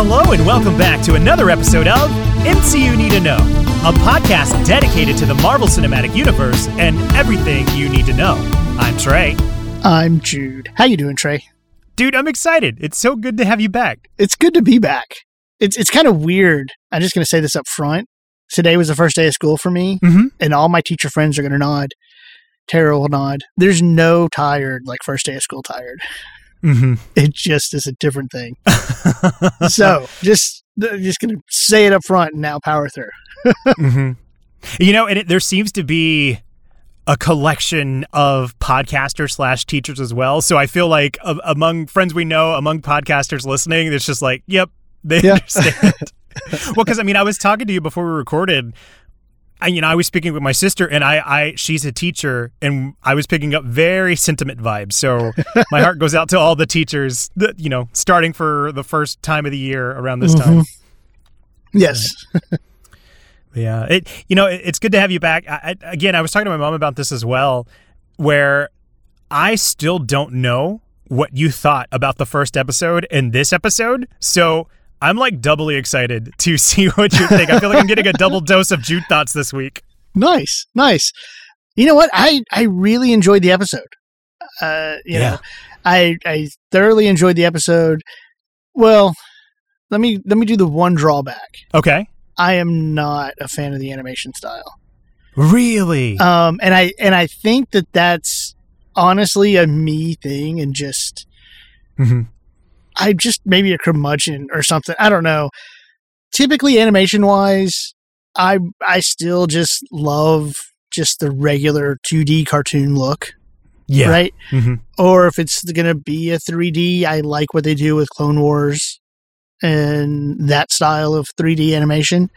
Hello, and welcome back to another episode of MCU Need to Know, a podcast dedicated to the Marvel Cinematic Universe and everything you need to know. I'm Trey. I'm Jude. How you doing, Trey? Dude, I'm excited. It's so good to have you back. It's good to be back. It's it's kind of weird. I'm just going to say this up front. Today was the first day of school for me, Mm-hmm. and all my teacher friends are going to nod. Tara will nod. There's no tired like first day of school tired. Mm-hmm. It just is a different thing. so just just to say it up front and now power through. hmm You know, and it, there seems to be a collection of podcasters slash teachers as well. So I feel like a- among friends we know, among podcasters listening, it's just like, yep, they Yeah. understand. well, because I mean, I was talking to you before we recorded. I, you know, I was speaking with my sister, and I, I, she's a teacher, and I was picking up very sentiment vibes. So my heart goes out to all the teachers, that, you know, starting for the first time of the year around this time. Mm-hmm. Yes. Yeah, it you know it, it's good to have you back. I, I, again, I was talking to my mom about this as well, where I still don't know what you thought about the first episode and this episode. So I'm like doubly excited to see what you think. I feel like I'm getting a double dose of Jude thoughts this week. Nice. Nice. You know what? I I really enjoyed the episode. Uh, you Yeah. know, I I thoroughly enjoyed the episode. Well, let me let me do the one drawback. Okay, I am not a fan of the animation style. really? Um, and I and I think that that's honestly a me thing, and just Mhm. I just maybe a curmudgeon or something. I don't know. Typically, animation wise, I I still just love just the regular 2D cartoon look, Yeah. right? Mm-hmm. Or if it's going to be a 3D, I like what they do with Clone Wars and that style of 3D animation.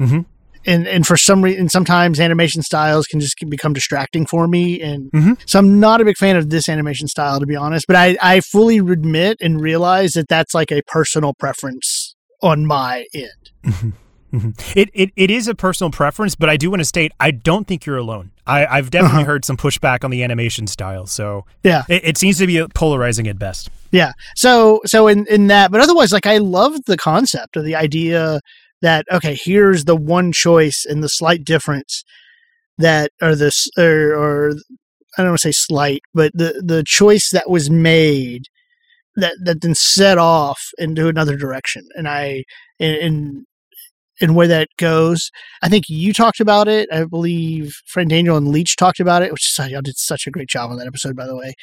Mhm. And and for some reason, sometimes animation styles can just become distracting for me, and Mhm. so I'm not a big fan of this animation style, to be honest. But I I fully admit and realize that that's like a personal preference on my end. It, it it is a personal preference, but I do want to state I don't think you're alone. I, I've definitely Uh-huh. heard some pushback on the animation style, so Yeah. it, it seems to be polarizing at best. Yeah. So so in in that, but otherwise, like I love the concept of the idea that okay, here's the one choice and the slight difference that or this or, or I don't want to say slight, but the the choice that was made that that then set off into another direction, and I and. and and where that goes, I think you talked about it. I believe friend Daniel and Leach talked about it, which y'all did such a great job on that episode, by the way.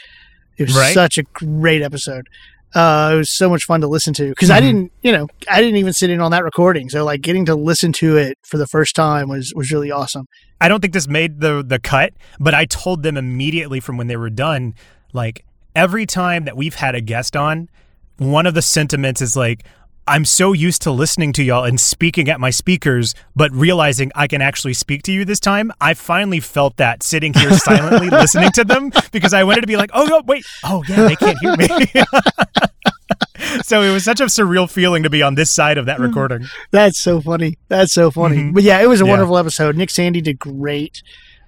It was Right. such a great episode. Uh, it was so much fun to listen to because I Mhm. didn't, you know, I didn't even sit in on that recording. So like getting to listen to it for the first time was was really awesome. I don't think this made the the cut, but I told them immediately from when they were done, like every time that we've had a guest on, one of the sentiments is like I'm so used to listening to y'all and speaking at my speakers, but realizing I can actually speak to you this time. I finally felt that sitting here silently listening to them because I wanted to be like, oh no, wait, oh yeah, they can't hear me. so it was such a surreal feeling to be on this side of that recording. That's so funny. That's so funny. Mhm. But yeah, it was a Yeah. wonderful episode. Nick Sandy did great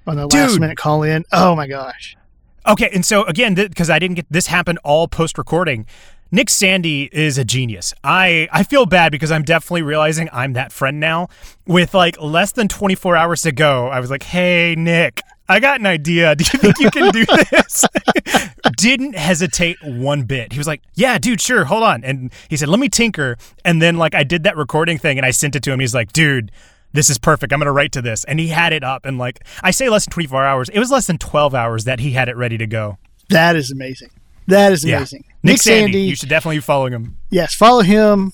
on the last minute call in. Oh my gosh. Okay, and so again, because I didn't get this happened all post recording. Nick Sandy is a genius. I I feel bad because I'm definitely realizing I'm that friend now. With like less than 24 hours to go, I was like, "Hey, Nick, I got an idea. Do you think you can do this?" Didn't hesitate one bit. He was like, "Yeah, dude, sure. Hold on." And he said, "Let me tinker." And then like I did that recording thing and I sent it to him. He's like, "Dude, this is perfect. I'm going to write to this." And he had it up and like I say less than 24 hours. It was less than 12 hours that he had it ready to go. That is amazing. That is Yeah. Nick, Sandy, you should definitely be following him. yes, follow him.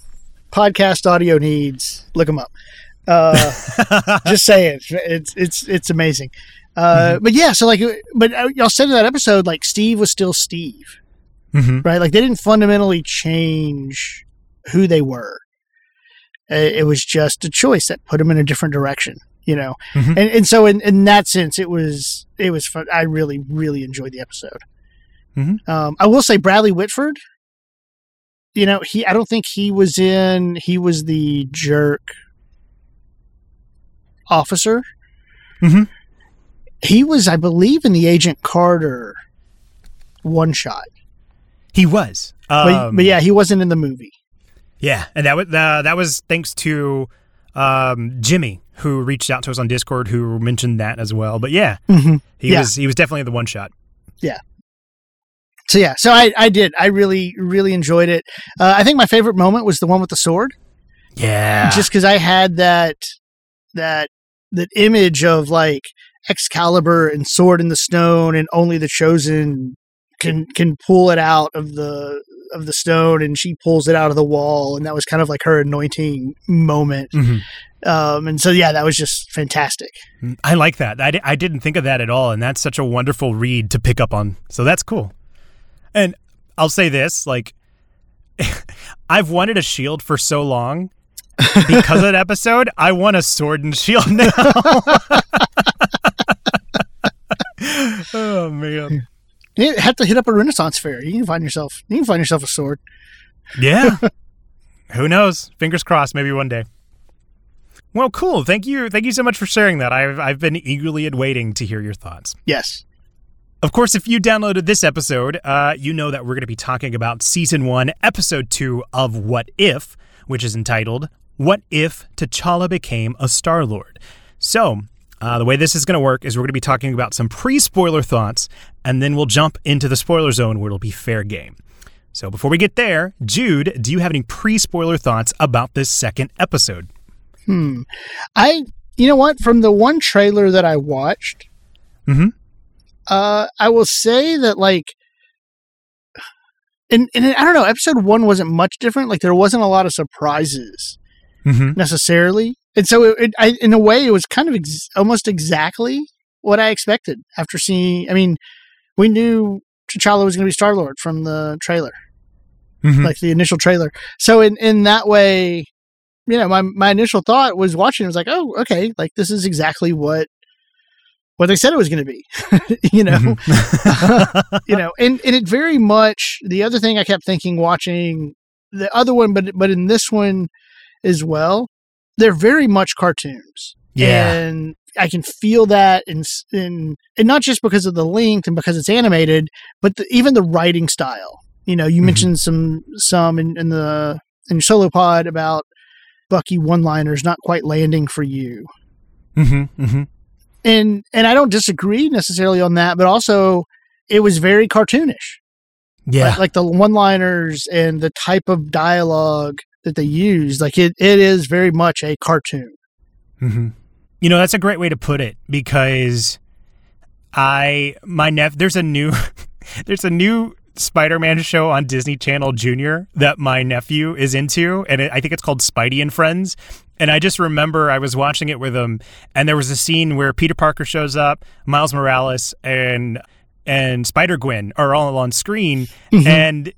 Podcast audio needs. Look him up. Uh, just saying, it's it's it's amazing. Uh, But yeah, so like, but uh, y'all said in that episode, like Steve was still Steve, Mm-hmm. right? Like they didn't fundamentally change who they were. It was just a choice that put them in a different direction, you know. Mhm. And and so in, in that sense, it was it was fun. I really really enjoyed the episode. Mhm. Um, I will say Bradley Whitford. You know, he. I don't think he was in. He was the jerk officer. Mhm. He was, I believe, in the Agent Carter one shot. He was. But, Um, but yeah, he wasn't in the movie. Yeah, and that was uh, that was thanks to um, Jimmy who reached out to us on Discord who mentioned that as well. But yeah, Mhm. he Yeah. was he was definitely the one shot. So yeah, so I, I did. I really, really enjoyed it. Uh, I think my favorite moment was the one with the sword, Yeah, just because I had that that that image of like Excalibur and sword in the stone, and only the chosen can can pull it out of the of the stone, and she pulls it out of the wall, and that was kind of like her anointing moment. Mhm. Um, and so yeah, that was just fantastic. I like that. I, I didn't think of that at all, and that's such a wonderful read to pick up on. So that's cool. And I'll say this: like, I've wanted a shield for so long because of that episode. I want a sword and shield now. oh man, You have to hit up a Renaissance fair. You can find yourself. You can find yourself a sword. yeah. Who knows? Fingers crossed. Maybe one day. Well, cool. Thank you. Thank you so much for sharing that. I've I've been eagerly waiting to hear your thoughts. Yes. Of course, if you downloaded this episode, uh, you know that we're going to be talking about season one, episode two of What If, which is entitled What If T'Challa Became a Star Lord? So, uh, the way this is going to work is we're going to be talking about some pre spoiler thoughts, and then we'll jump into the spoiler zone where it'll be fair game. So, before we get there, Jude, do you have any pre spoiler thoughts about this second episode? Hmm. I, you know what? From the one trailer that I watched, Mhm. Uh, I will say that like, and and I don't know. Episode one wasn't much different. Like there wasn't a lot of surprises Mm-hmm. necessarily, and so it, it I, in a way, it was kind of ex- almost exactly what I expected after seeing. I mean, we knew T'Challa was going to be Star Lord from the trailer. Mm-hmm. like the initial trailer. So in in that way, you know, my my initial thought was watching it was like, oh, okay, like this is exactly what what they said it was going to be. you know, Mm-hmm. you know, and and it very much. The other thing I kept thinking watching the other one, but but in this one as well, they're very much cartoons. yeah. And I can feel that in, in and not just because of the length and because it's animated, but the, even the writing style. You know, you Mhm. mentioned some some in, in the in your solo pod about Bucky one liners not quite landing for you. Mm-hmm. Mm-hmm. And and I don't disagree necessarily on that, but also it was very cartoonish. Yeah. Like, like the one liners and the type of dialogue that they use, like it, it is very much a cartoon. hmm You know, that's a great way to put it because I my nephew there's a new there's a new Spider-Man show on Disney Channel Junior that my nephew is into, and it, I think it's called Spidey and Friends. And I just remember I was watching it with him, and there was a scene where Peter Parker shows up, Miles Morales, and and Spider Gwen are all on screen, mm-hmm. and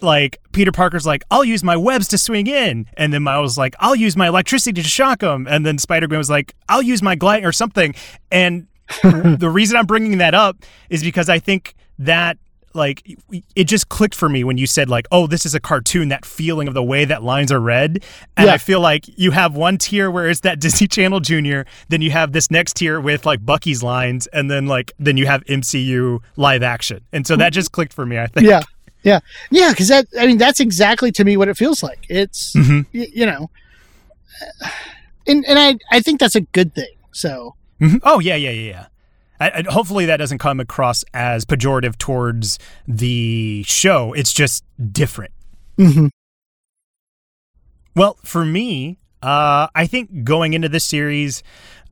like Peter Parker's like, I'll use my webs to swing in, and then Miles was like, I'll use my electricity to shock him, and then Spider Gwen was like, I'll use my glide or something. And the reason I'm bringing that up is because I think that like it just clicked for me when you said like, oh, this is a cartoon. That feeling of the way that lines are read, and Yeah. I feel like you have one tier where it's that Disney Channel Junior, then you have this next tier with like Bucky's lines, and then like then you have MCU live action, and so that just clicked for me. I think. yeah yeah yeah because that i mean that's exactly to me what it feels like it's Mhm. y- you know and and i i think that's a good thing so Mhm. Oh yeah, yeah, yeah, yeah. I, I- hopefully that doesn't come across as pejorative towards the show. It's just different. mhm. Well, for me, uh, I think going into this series,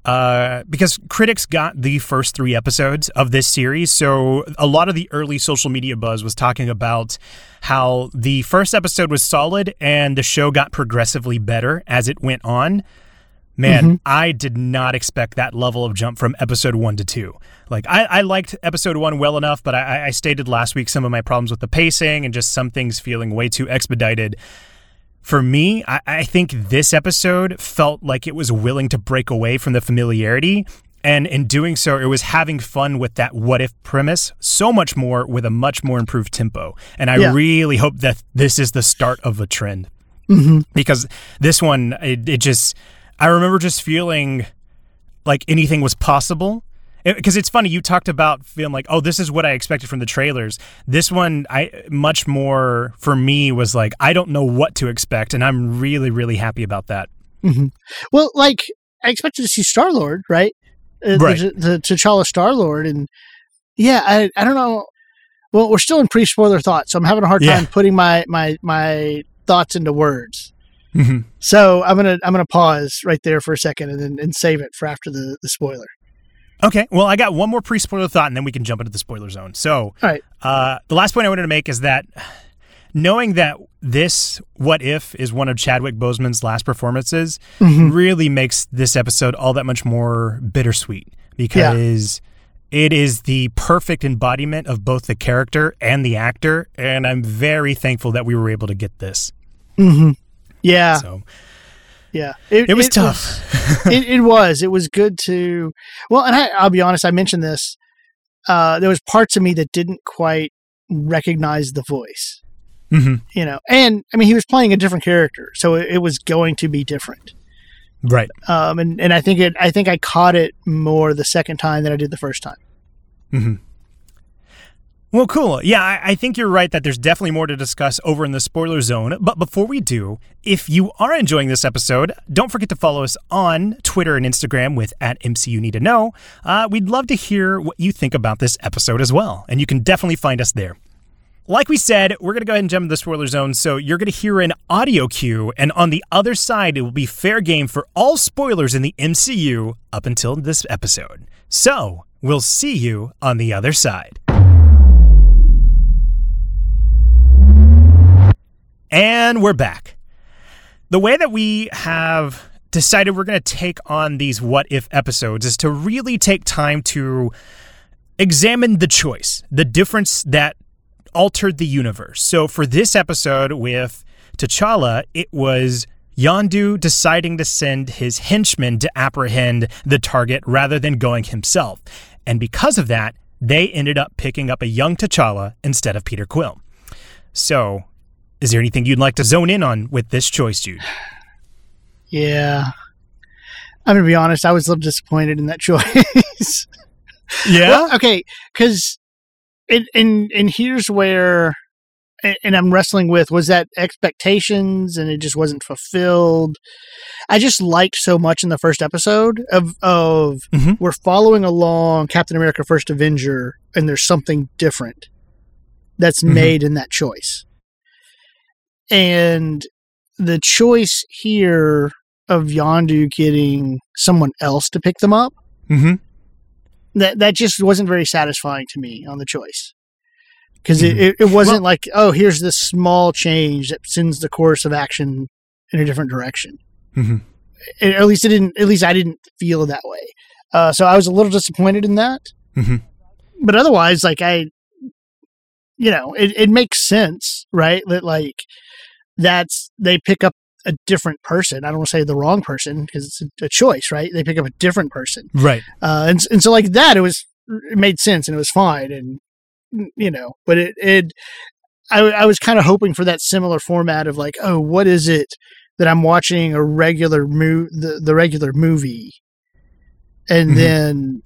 uh, because critics got the first three episodes of this series, so a lot of the early social media buzz was talking about how the first episode was solid and the show got progressively better as it went on. Man, I did not expect that level of jump from episode one to two. Like, I, I liked episode one well enough, but I, I stated last week some of my problems with the pacing and just some things feeling way too expedited. For me, I, I think this episode felt like it was willing to break away from the familiarity. And in doing so, it was having fun with that what if premise so much more with a much more improved tempo. And I Yeah. really hope that this is the start of a trend Mhm. because this one, it, it just, I remember just feeling like anything was possible. because it's funny you talked about feeling like oh this is what i expected from the trailers this one i much more for me was like i don't know what to expect and i'm really really happy about that hmm Well, like I expected to see Star Lord, right? Uh, Right. The, the T'Challa Star Lord, and yeah, I I don't know. Well, we're still in pre spoiler thoughts, so I'm having a hard Yeah. time putting my my my thoughts into words. Mhm. So I'm gonna I'm gonna pause right there for a second and then and save it for after the the spoiler. okay well i got one more pre-spoiler thought and then we can jump into the spoiler zone so All right. uh, the last point i wanted to make is that knowing that this what if is one of chadwick boseman's last performances Mhm. really makes this episode all that much more bittersweet because it is the perfect embodiment of both the character and the actor and i'm very thankful that we were able to get this hmm Yeah, so yeah. it was tough it, it was. It was good to. Well, and I, I'll be honest. I mentioned this. Uh, there was parts of me that didn't quite recognize the voice. hmm You know, and I mean, he was playing a different character, so it, it was going to be different. right Um, and and I think it. I think I caught it more the second time than I did the first time. hmm Well, cool. Yeah, I, I think you're right that there's definitely more to discuss over in the spoiler zone. But before we do, if you are enjoying this episode, don't forget to follow us on Twitter and Instagram with at MCU Need to Know. Uh, we'd love to hear what you think about this episode as well, and you can definitely find us there. Like we said, we're going to go ahead and jump into the spoiler zone. So you're going to hear an audio cue, and on the other side, it will be fair game for all spoilers in the MCU up until this episode. So we'll see you on the other side. And we're back. The way that we have decided we're going to take on these what if episodes is to really take time to examine the choice, the difference that altered the universe. So for this episode with T'Challa, it was Yondu deciding to send his henchmen to apprehend the target rather than going himself. And because of that, they ended up picking up a young T'Challa instead of Peter Quill. So, is there anything you'd like to zone in on with this choice, Jude? Yeah, I'm gonna be honest. I was a little disappointed in that choice. Yeah. Well, okay, because and and and here's where, and I'm wrestling with was that expectations, and it just wasn't fulfilled. I just liked so much in the first episode of of Mhm. we're following along Captain America: First Avenger, and there's something different that's Mhm. made in that choice, and the choice here of Yondu getting someone else to pick them up mm-hmm. that that just wasn't very satisfying to me on the choice because Mhm. it, it, it wasn't like oh here's this small change that sends the course of action in a different direction Mm-hmm. A- at least it didn't at least i didn't feel that way uh, so i was a little disappointed in that Mhm. but otherwise like i you know it, it makes sense right that like that's they pick up a different person i don't want to say the wrong person because it's a, choice right they pick up a different person Right. uh, and and so like that, it was it made sense and it was fine, and you know, but it it I I was kind of hoping for that similar format of like, oh, what is it that I'm watching a regular mo the the regular movie, and Mhm. then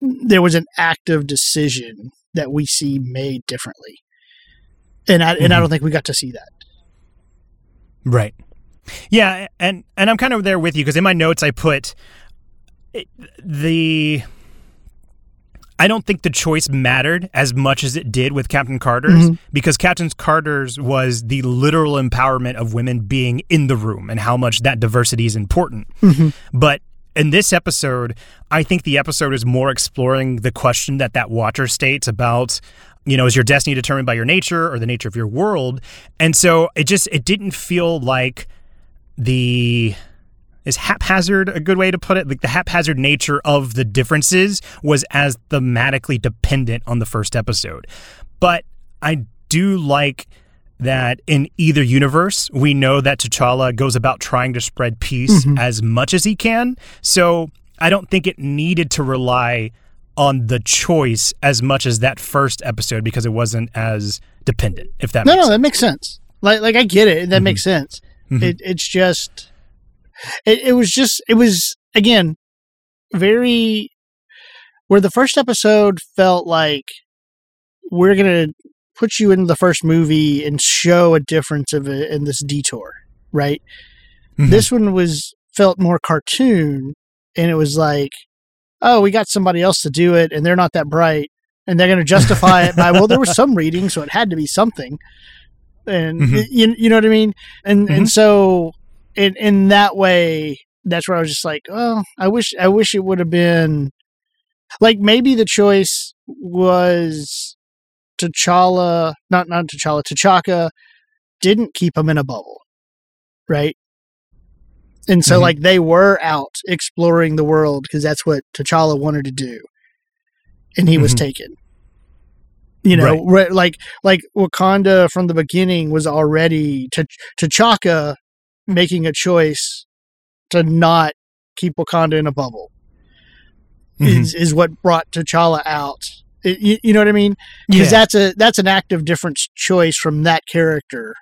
there was an active decision that we see made differently, and I and I Mhm. don't think we got to see that. Right. Yeah, and and I'm kind of there with you because in my notes I put the I don't think the choice mattered as much as it did with Captain Carter's Mhm. because Captain Carter's was the literal empowerment of women being in the room and how much that diversity is important. But in this episode, I think the episode is more exploring the question that that watcher states about, you know, is your destiny determined by your nature or the nature of your world? And so it just it didn't feel like the is haphazard a good way to put it? Like the haphazard nature of the differences was as thematically dependent on the first episode. But I do like that in either universe, we know that T'Challa goes about trying to spread peace Mhm. as much as he can. So I don't think it needed to rely on the choice as much as that first episode because it wasn't as dependent, if that No, makes no, sense. that makes sense. Like like I get it. That Mhm. makes sense. Mhm. It it's just it, it was just it was again very where the first episode felt like we're gonna put you in the first movie and show a difference of it in this detour, right? Mhm. This one was felt more cartoon, and it was like, oh, we got somebody else to do it, and they're not that bright, and they're gonna justify it by well, there was some reading, so it had to be something, and Mhm. you, you know what I mean, and Mhm. and so in in that way, that's where I was just like, oh, I wish I wish it would have been like maybe the choice was T'Challa, not not T'Challa, T'Chaka didn't keep him in a bubble, right? And so Mhm. like they were out exploring the world because that's what T'Challa wanted to do, and he was Mhm. taken. You know, right. like like Wakanda from the beginning was already T- T'Chaka making a choice to not keep Wakanda in a bubble Mhm. is is what brought T'Challa out. It- you, you know what I mean? Because Yeah. that's a that's an active difference choice from that character,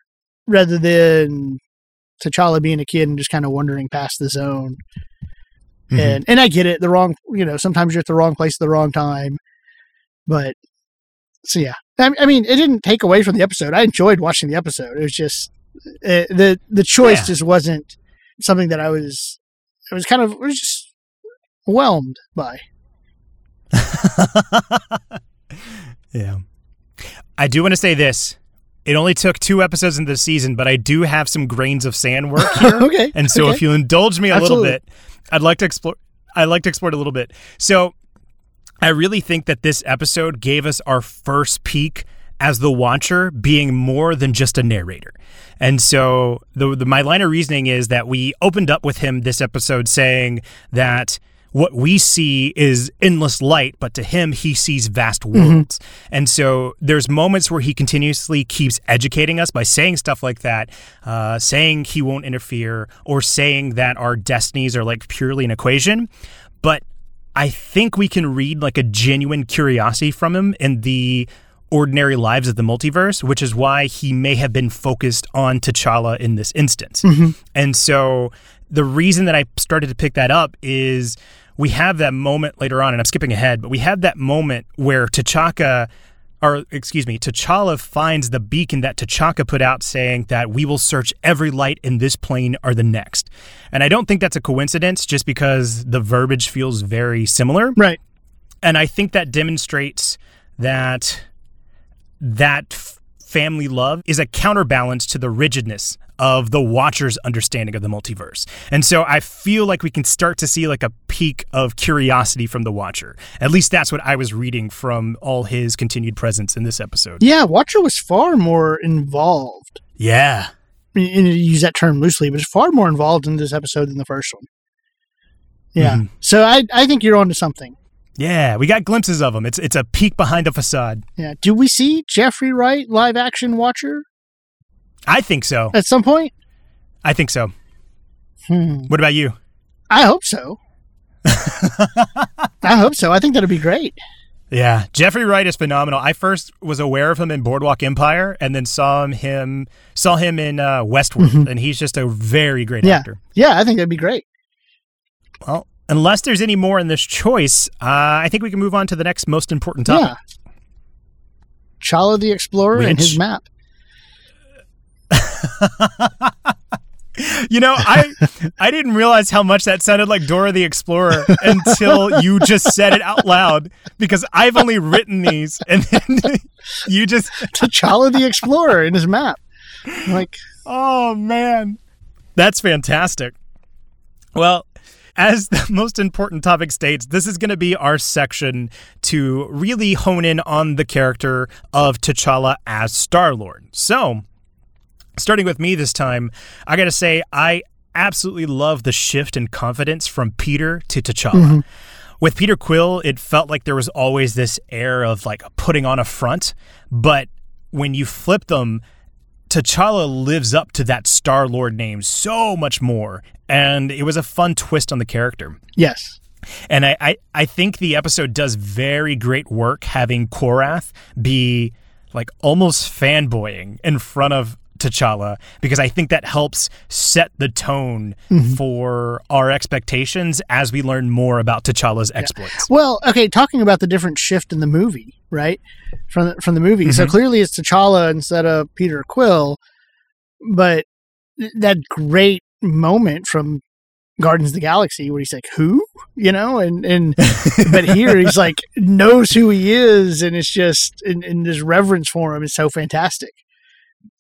rather than T'Challa being a kid and just kind of wandering past the zone. Mhm. And and I get it. The wrong, you know, sometimes you're at the wrong place at the wrong time. But so yeah, I, I mean, it didn't take away from the episode. I enjoyed watching the episode. It was just uh, the the choice Yeah. just wasn't something that I was. I was kind of was just whelmed by. yeah. I do want to say this. It only took two episodes in the season, but I do have some grains of sand work here. okay, And so okay. if you indulge me a little bit, I'd like to explore I'd like to explore it a little bit. So I really think that this episode gave us our first peek as the watcher being more than just a narrator. And so the, the my line of reasoning is that we opened up with him this episode saying that what we see is endless light, but to him, he sees vast worlds. And so there's moments where he continuously keeps educating us by saying stuff like that, uh, saying he won't interfere, or saying that our destinies are like purely an equation. But I think we can read like a genuine curiosity from him in the ordinary lives of the multiverse, which is why he may have been focused on T'Challa in this instance. And so the reason that I started to pick that up is we have that moment later on, and I'm skipping ahead, but we have that moment where T'Chaka, or excuse me, T'Challa finds the beacon that T'Chaka put out saying that we will search every light in this plane or the next. And I don't think that's a coincidence just because the verbiage feels very similar. right. And I think that demonstrates that that f- family love is a counterbalance to the rigidness of the watcher's understanding of the multiverse. And so I feel like we can start to see like a peak of curiosity from the watcher. At least that's what I was reading from all his continued presence in this episode. Yeah, Watcher was far more involved. Yeah. I mean, and you use that term loosely, but it's far more involved in this episode than the first one. Yeah. Mhm. So I I think you're onto something. Yeah, we got glimpses of him. It's it's a peek behind the facade. Yeah. Do we see Jeffrey Wright live action Watcher I think so. at some point? I think so. Hmm. What about you? I hope so. I hope so. I think that'd be great. Yeah, Jeffrey Wright is phenomenal. I first was aware of him in Boardwalk Empire, and then saw him, him saw him in uh, Westworld, and he's just a very great Mm-hmm. Yeah. actor. Yeah, I think that'd be great. Well, unless there's any more in this choice, uh, I think we can move on to the next most important topic. Yeah. T'Challa the Explorer and his map. You know, I I didn't realize how much that sounded like Dora the Explorer until you just said it out loud because I've only written these, and then you just T'Challa the Explorer in his map. Like, Oh man. That's fantastic. Well, as the most important topic states, this is going to be our section to really hone in on the character of T'Challa as Star-Lord. So, starting with me this time, I got to say I absolutely love the shift in confidence from Peter to T'Challa. Mm-hmm. With Peter Quill, it felt like there was always this air of like putting on a front, but when you flip them, T'Challa lives up to that Star Lord name so much more, and it was a fun twist on the character. yes. And I, I, I think the episode does very great work having Korath be like almost fanboying in front of T'Challa because I think that helps set the tone Mhm. for our expectations as we learn more about T'Challa's exploits. Well, okay, talking about the different shift in the movie, right? From the, from the movie. So Mhm. clearly it's T'Challa instead of Peter Quill, but that great moment from Guardians of the Galaxy where he's like, "Who?" you know, and and but here he's like knows who he is and it's just and, and his reverence for him is so fantastic.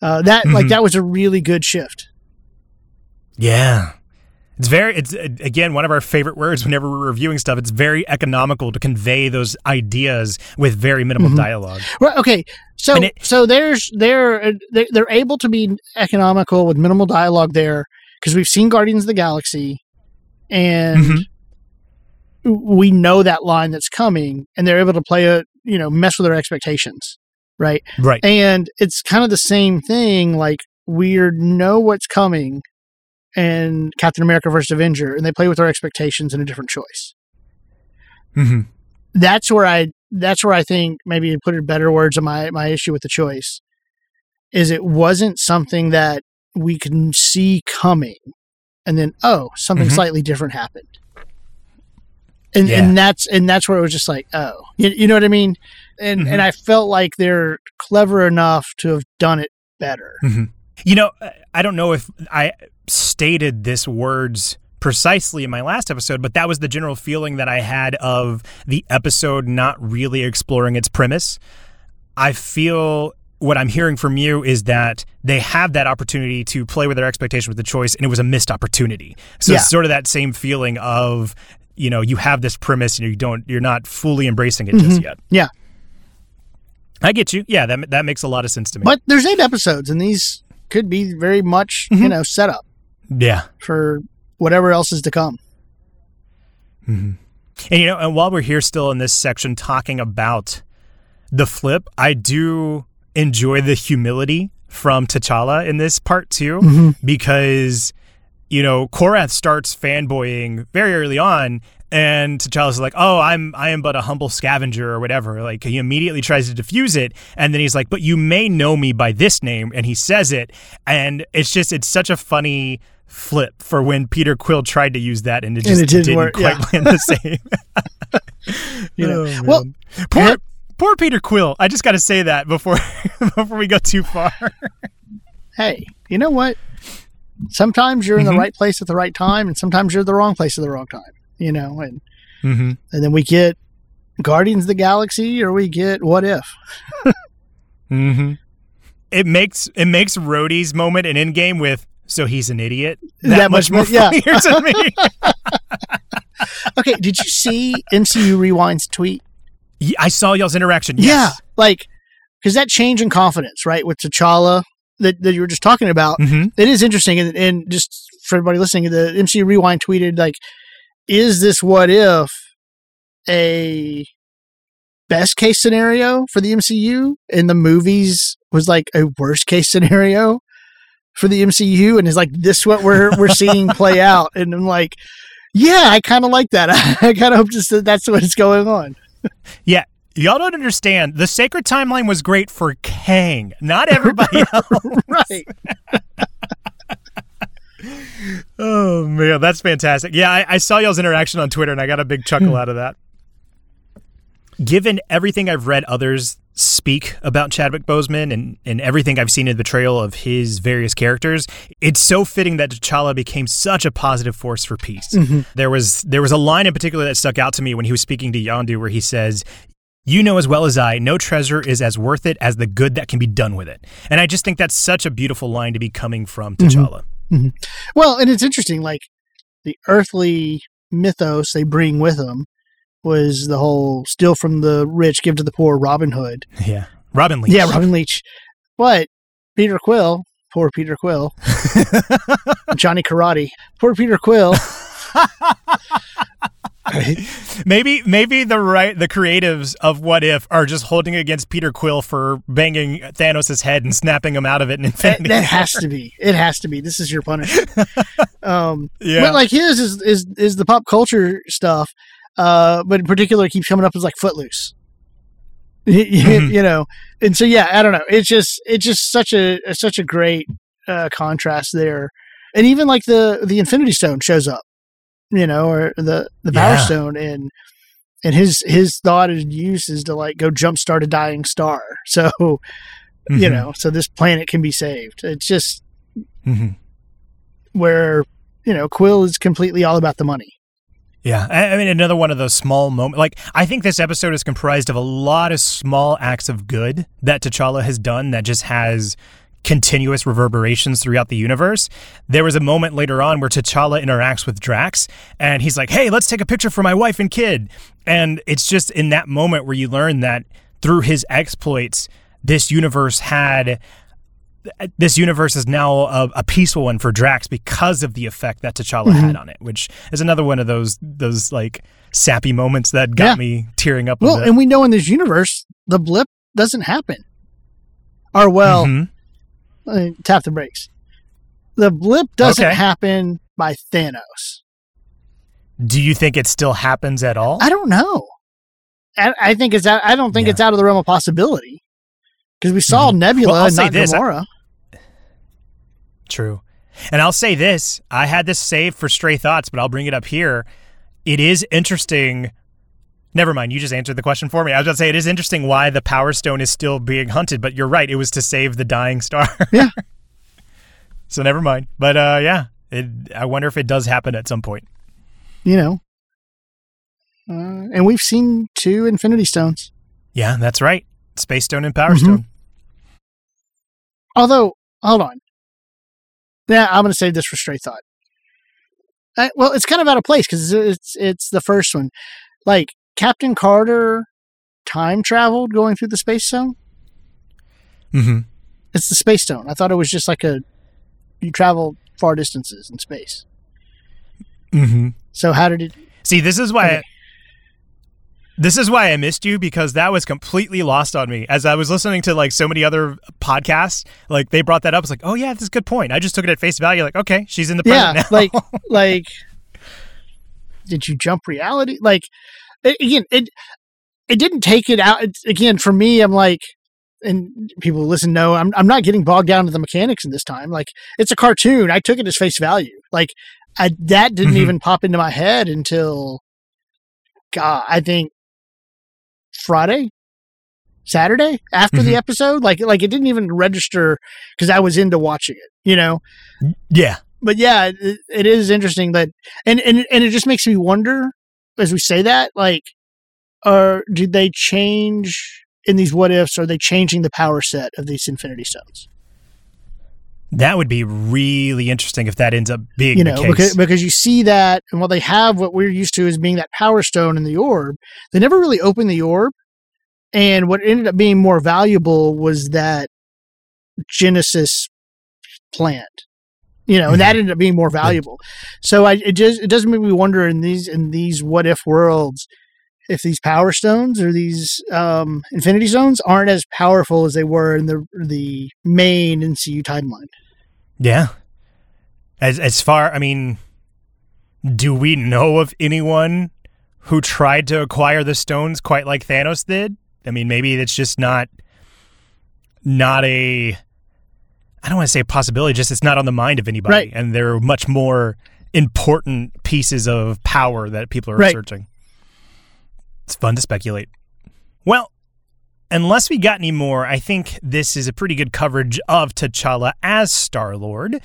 Uh, that like Mhm. that was a really good shift. Yeah. It's very, it's again one of our favorite words whenever we're reviewing stuff. It's very economical to convey those ideas with very minimal Mhm. dialogue. Right. Okay. So it- so there's they're they- they're able to be economical with minimal dialogue there because we've seen Guardians of the Galaxy, and Mhm. we know that line that's coming, and they're able to play a you know mess with their expectations, right? Right. And it's kind of the same thing. Like we know what's coming, and Captain America versus Avenger, and they play with our expectations in a different choice. hmm that's where I that's where I think maybe to put it in better words of my my issue with the choice is it wasn't something that we can see coming and then oh something Mhm. slightly different happened and Yeah. and that's and that's where it was just like oh you, you know what I mean and Mhm. and I felt like they're clever enough to have done it better You know, I- I don't know if I stated this words precisely in my last episode, but that was the general feeling that I had of the episode not really exploring its premise. I feel what I'm hearing from you is that they have that opportunity to play with their expectation with the choice, and it was a missed opportunity. So Yeah. it's sort of that same feeling of, you know, you have this premise and you don't, you're not fully embracing it just Mhm. yet. Yeah. I get you. Yeah, that that makes a lot of sense to me. but there's eight episodes and these could be very much you Mhm. know set up yeah. for whatever else is to come hmm And you know, and while we're here still in this section talking about the flip, I do enjoy the humility from T'Challa in this part too, Mhm. because you know Korath starts fanboying very early on, and T'Challa's like, "Oh, I'm I am but a humble scavenger or whatever." Like he immediately tries to diffuse it, and then he's like, "But you may know me by this name," and he says it, and it's just it's such a funny flip for when Peter Quill tried to use that and it And just it didn't didn't, work, quite yeah. land the same. you know Oh, well poor poor Peter Quill. I just got to say that before before we go too far. hey, you know what? Sometimes you're in the mm-hmm. right place at the right time, and sometimes you're the wrong place at the wrong time. You know, and mm-hmm. and then we get Guardians of the Galaxy, or we get What If. Mm-hmm. It makes it makes Rhodey's moment in Endgame with so he's an idiot that, That much, much more yeah. funnier to me. Okay, did you see MCU Rewind's tweet? Yeah, I saw y'all's interaction. Yeah, like because that change in confidence, right, with T'Challa that, that you were just talking about, Mm-hmm. it is interesting. And, and just for everybody listening, the MCU Rewind tweeted like, "Is this what if a best case scenario for the MCU, and the movies was like a worst case scenario for the MCU, and is like this what we're we're seeing play out?" And I'm like, "Yeah, I kind of like that. I kind of hope just that that's what's going on." Yeah y'all don't understand. The sacred timeline was great for Kang, not everybody else. right. Oh man, that's fantastic. Yeah, I, I saw y'all's interaction on Twitter and I got a big chuckle out of that. Given everything I've read others speak about Chadwick Boseman and, and everything I've seen in the betrayal of his various characters, it's so fitting that T'Challa became such a positive force for peace. Mhm. There was there was a line in particular that stuck out to me when he was speaking to Yondu where he says, you know as well as I, no treasure is as worth it as the good that can be done with it. And I just think that's such a beautiful line to be coming from T'Challa. Mm-hmm. Well, and it's interesting, like the earthly mythos they bring with them was the whole steal from the rich, give to the poor Robin Hood. Yeah. Robin Leach. Yeah, Robin Leach. But Peter Quill, poor Peter Quill, Johnny Karate, poor Peter Quill. maybe maybe the right the creatives of What If are just holding against Peter Quill for banging Thanos' head and snapping him out of it in that, Infinity. that has to be. It has to be. This is your punishment. Um, yeah. But like his is, is is the pop culture stuff. Uh, but in particular, it keeps coming up as like Footloose. mm-hmm. you know, and so yeah, I don't know. It's just it's just such a such a great uh, contrast there, and even like the the Infinity Stone shows up, you know, or the the Power yeah. Stone, and and his his thought and use is to like go jumpstart a dying star. So, mm-hmm. you know, so this planet can be saved. It's just mm-hmm. where you know Quill is completely all about the money. Yeah, I mean, another one of those small moments. Like, I think this episode is comprised of a lot of small acts of good that T'Challa has done that just has continuous reverberations throughout the universe. There was a moment later on where T'Challa interacts with Drax and he's like, hey, let's take a picture for my wife and kid. And it's just in that moment where you learn that through his exploits, this universe had this universe is now a, a, peaceful one for Drax because of the effect that T'Challa mm-hmm. had on it, which is another one of those those like sappy moments that got yeah. me tearing up. Well, and we know in this universe the blip doesn't happen. Or well, mm-hmm. Tap the brakes. The blip doesn't okay. happen by Thanos. Do you think it still happens at all? I don't know. I, I think it's. Out, I don't think yeah. it's out of the realm of possibility. Because we saw mm-hmm. Nebula well, and not this. Gamora. I, true. And I'll say this I had this saved for stray thoughts, but I'll bring it up here. It is interesting. Never mind, you just answered the question for me. I was going to say it is interesting why the Power Stone is still being hunted, but you're right. It was to save the dying star. Yeah. so never mind. But uh, yeah, it, I wonder if it does happen at some point. You know. Uh, and we've seen two Infinity Stones. Yeah, that's right. Space Stone and Power mm-hmm. Stone. Although, hold on. Yeah, I'm going to save this for straight thought. I, well, it's kind of out of place because it's it's the first one. Like Captain Carter time traveled going through the space stone. Mm-hmm. It's the space stone. I thought it was just like a you travel far distances in space. Mm-hmm. So how did it? See, this is why okay. This is why I missed you because that was completely lost on me. As I was listening to like so many other podcasts, like they brought that up. It's like, oh yeah, that's a good point. I just took it at face value. Like, okay, she's in the present yeah, now. like, like, did you jump reality? Like, again, it it didn't take it out. It's, again, for me, I'm like, and people listen know I'm I'm not getting bogged down to the mechanics in this time. Like, it's a cartoon. I took it as face value. Like, I that didn't mm-hmm. even pop into my head until God, I think Friday, Saturday after mm-hmm. the episode. Like like it didn't even register because I was into watching it. You know. Yeah. But yeah, it, it is interesting that, and and and it just makes me wonder as we say that, like, or did they change in these what ifs? Are they changing the power set of these Infinity Stones? That would be really interesting if that ends up being you know because because you see that and while they have what we're used to as being that power stone in the orb, they never really opened the orb. And what ended up being more valuable was that Genesis plant, you know, and that mm-hmm. ended up being more valuable. So I it just it doesn't make me wonder in these in these what if worlds if these power stones or these um, infinity stones aren't as powerful as they were in the the main MCU timeline. Yeah. As as far I mean do we know of anyone who tried to acquire the stones quite like Thanos did? I mean, maybe it's just not not a I don't want to say a possibility, just it's not on the mind of anybody. Right. And there are much more important pieces of power that people are right. searching. It's fun to speculate. Well, unless we got any more, I think this is a pretty good coverage of T'Challa as Star Lord.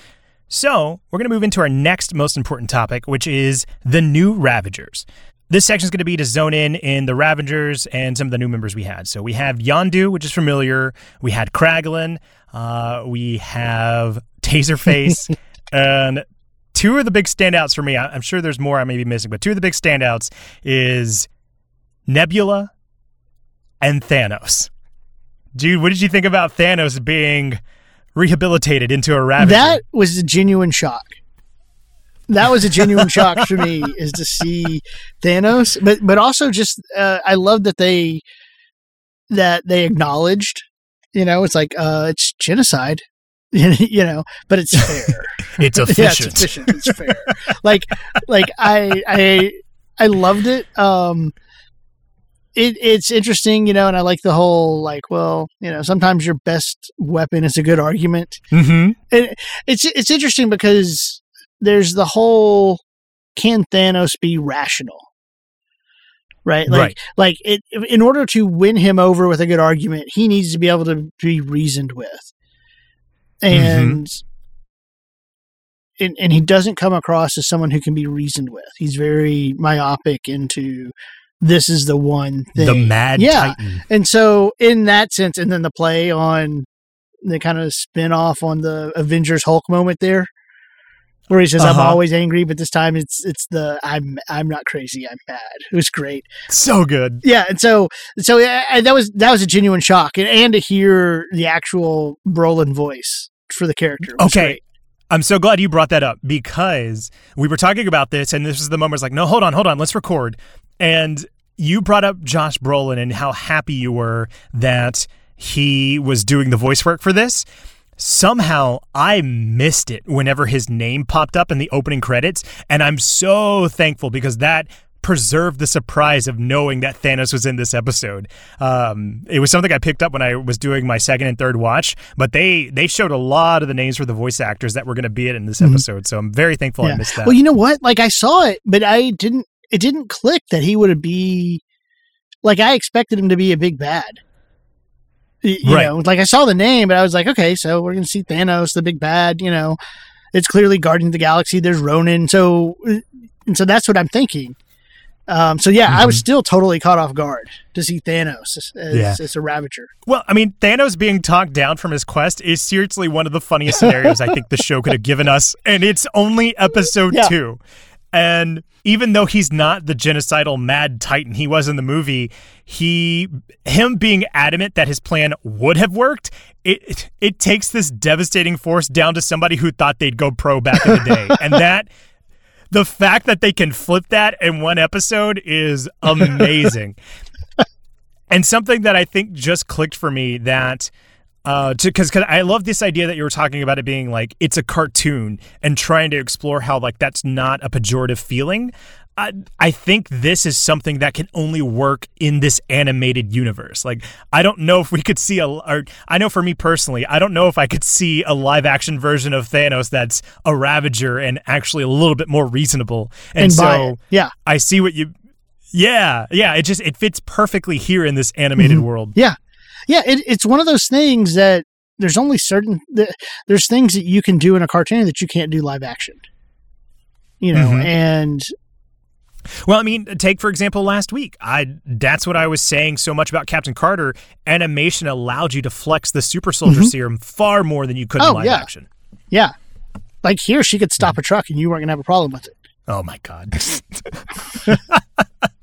So, we're going to move into our next most important topic, which is the new Ravagers. This section is going to be to zone in in the Ravengers and some of the new members we had. So we have Yondu, which is familiar. We had Kraglin. Uh, we have Taserface, and two of the big standouts for me. I'm sure there's more I may be missing, but two of the big standouts is Nebula, and Thanos. Dude, what did you think about Thanos being rehabilitated into a rabbit? That was a genuine shock. That was a genuine shock for me is to see Thanos, but but also just uh, I love that they that they acknowledged. You know, it's like uh, it's genocide. you know, but it's fair. it's efficient. yeah, it's efficient. It's fair. like like I I I loved it. Um it, it's interesting, you know, and I like the whole like, well, you know, sometimes your best weapon is a good argument. Mm-hmm. It, it's it's interesting because there's the whole can Thanos be rational? Right? Like Right. like it in order to win him over with a good argument, he needs to be able to be reasoned with. Mm-hmm. And and, and he doesn't come across as someone who can be reasoned with. He's very myopic into this is the one thing. The Mad Yeah. Titan. And so, in that sense, and then the play on the kind of spin off on the Avengers Hulk moment there, where he says, "I'm Uh-huh. always angry," but this time it's it's the "I'm I'm not crazy, I'm mad." It was great. So good. Yeah, and so so yeah, that was that was a genuine shock, and, and to hear the actual Brolin voice for the character. was Okay. great. I'm so glad you brought that up because we were talking about this, and this is the moment where it's like, no, hold on, hold on, let's record. And you brought up Josh Brolin and how happy you were that he was doing the voice work for this. Somehow I missed it whenever his name popped up in the opening credits, and I'm so thankful because that preserved the surprise of knowing that Thanos was in this episode. Um, it was something I picked up when I was doing my second and third watch, but they they showed a lot of the names for the voice actors that were going to be it in this Mhm. episode, so I'm very thankful I missed that. Well, you know what? Like I saw it, but I didn't. It didn't click that he would be like I expected him to be a big bad. You Right. know, like I saw the name, but I was like, okay, so we're gonna see Thanos, the big bad. You know, it's clearly Guardian of the Galaxy. There's Ronan, so and so that's what I'm thinking. Um, so yeah, I was still totally caught off guard to see Thanos as, as, Yeah. as a Ravager. Well, I mean, Thanos being talked down from his quest is seriously one of the funniest scenarios I think the show could have given us, and it's only episode Yeah. two. And even though he's not the genocidal mad titan he was in the movie, he him being adamant that his plan would have worked, it it takes this devastating force down to somebody who thought they'd go pro back in the day. and that the fact that they can flip that in one episode is amazing. and something that I think just clicked for me that uh because because I love this idea that you were talking about it being like it's a cartoon and trying to explore how like that's not a pejorative feeling. I, I think this is something that can only work in this animated universe. Like, I don't know if we could see a, or I know for me personally, I don't know if I could see a live action version of Thanos that's a Ravager and actually a little bit more reasonable. And, And, so, yeah, I see what you. Yeah, yeah. It just it fits perfectly here in this animated Mhm. world. Yeah, yeah. It, it's one of those things that there's only certain there's things that you can do in a cartoon that you can't do live action. You know, Mhm. and Well, I mean, take for example last week. I that's what I was saying so much about Captain Carter. Animation allowed you to flex the super soldier Mhm. serum far more than you could Oh, in live yeah. action. yeah, like here she could stop a truck and you weren't gonna have a problem with it. Oh my god.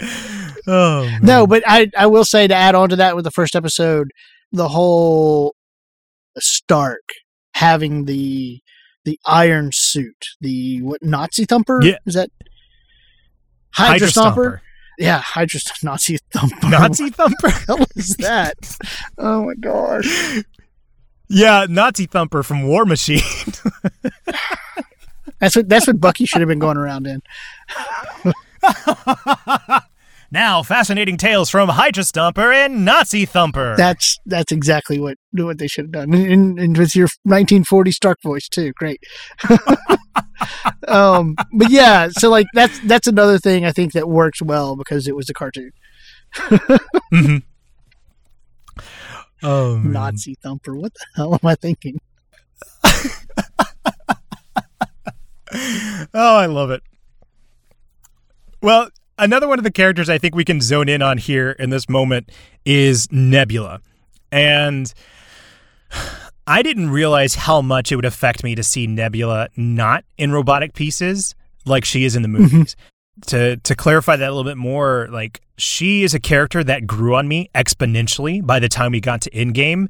oh man. No, but I I will say to add on to that with the first episode, the whole Stark having the the iron suit, the what Nazi thumper? Yeah. is that Hydra, Hydra Stomper? Yeah, Hydra Nazi thumper. Nazi thumper. What is that? oh my gosh. yeah, Nazi thumper from War Machine. That's what that's what Bucky should have been going around in. now, fascinating tales from Hydra Stomper and Nazi Thumper. That's that's exactly what what they should have done, and, and, with your 1940 Stark voice too. Great. um, but yeah, so like that's that's another thing I think that works well because it was a cartoon. Mhm. Oh, man. Nazi thumper. What the hell am I thinking? Oh, I love it. Well, another one of the characters I think we can zone in on here in this moment is Nebula. And I didn't realize how much it would affect me to see Nebula not in robotic pieces like she is in the mm-hmm. movies. To to clarify that a little bit more, like she is a character that grew on me exponentially by the time we got to Endgame.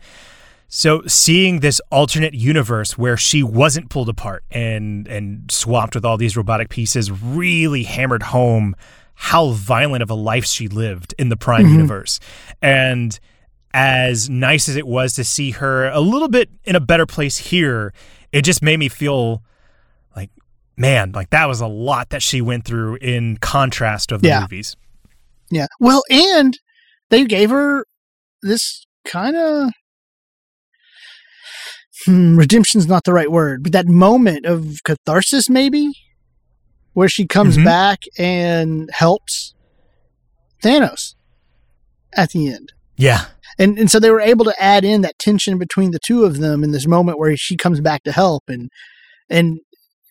So seeing this alternate universe where she wasn't pulled apart and and swapped with all these robotic pieces really hammered home how violent of a life she lived in the Prime Mhm. universe. And as nice as it was to see her a little bit in a better place here, it just made me feel like man, like that was a lot that she went through in contrast of the Yeah. movies. Yeah. Well, and they gave her this kind of hmm, redemption's not the right word, but that moment of catharsis, maybe, where she comes Mhm. back and helps Thanos at the end. Yeah. And and so they were able to add in that tension between the two of them in this moment where she comes back to help and and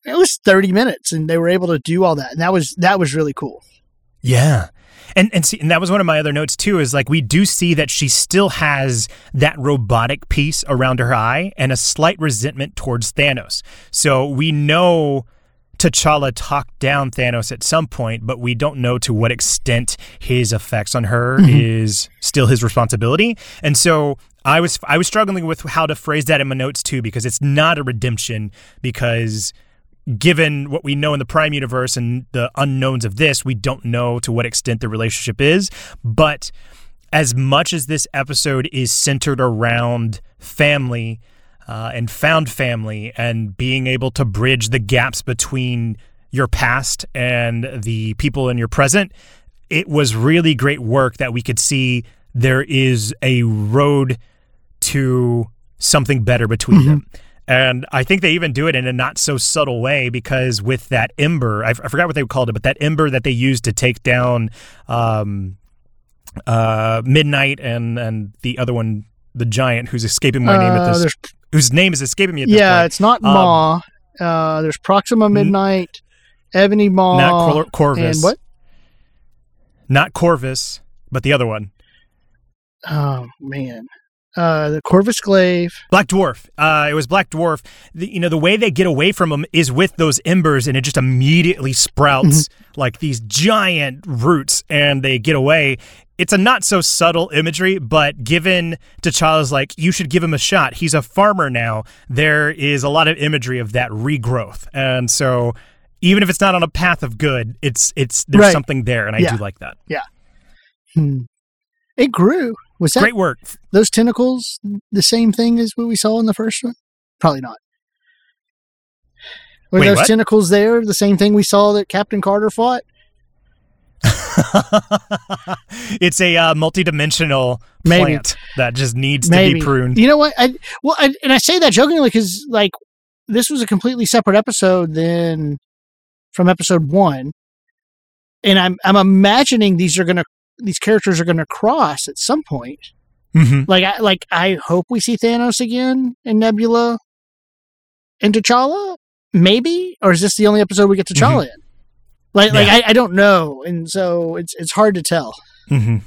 it was 30 minutes and they were able to do all that. And that was that was really cool. Yeah. And and see and that was one of my other notes too is like we do see that she still has that robotic piece around her eye and a slight resentment towards Thanos. So we know T'Challa talked down Thanos at some point, but we don't know to what extent his effects on her mm-hmm. is still his responsibility. And so I was I was struggling with how to phrase that in my notes too because it's not a redemption because given what we know in the Prime universe and the unknowns of this, we don't know to what extent the relationship is. But as much as this episode is centered around family uh, and found family and being able to bridge the gaps between your past and the people in your present, it was really great work that we could see there is a road to something better between them. And I think they even do it in a not so subtle way because with that ember, I, f- I forgot what they called it, but that ember that they used to take down um, uh, Midnight and and the other one, the giant, who's escaping my name at Uh, this, whose name is escaping me at this yeah, point. it's not Um, Maw. Uh, there's Proxima Midnight, Ebony Maw, Not Cor- Corvus, and what? Not Corvus, but the other one, Oh man, uh, the Corvus Glaive. Black Dwarf. Uh, it was Black Dwarf. The, you know, the way they get away from him is with those embers, and it just immediately sprouts like these giant roots, and they get away. It's a not so subtle imagery, but given T'Challa's like, you should give him a shot. He's a farmer now. There is a lot of imagery of that regrowth, and so even if it's not on a path of good, it's it's there's Right. something there, and I Yeah. do like that. Hmm. It grew. Was that Great work. those tentacles the same thing as what we saw in the first one? Probably not. Were Wait, those what? tentacles there the same thing we saw that Captain Carter fought? it's a uh, multi-dimensional Maybe. plant that just needs to be pruned. You know what? I well, I, and I say that jokingly because like this was a completely separate episode than from episode one, and I'm I'm imagining these are gonna these characters are gonna cross at some point. hmm Like I like I hope we see Thanos again and Nebula and T'Challa, maybe, or is this the only episode we get T'Challa in? Like like Mm-hmm. I, I don't know, and so it's it's hard to tell. hmm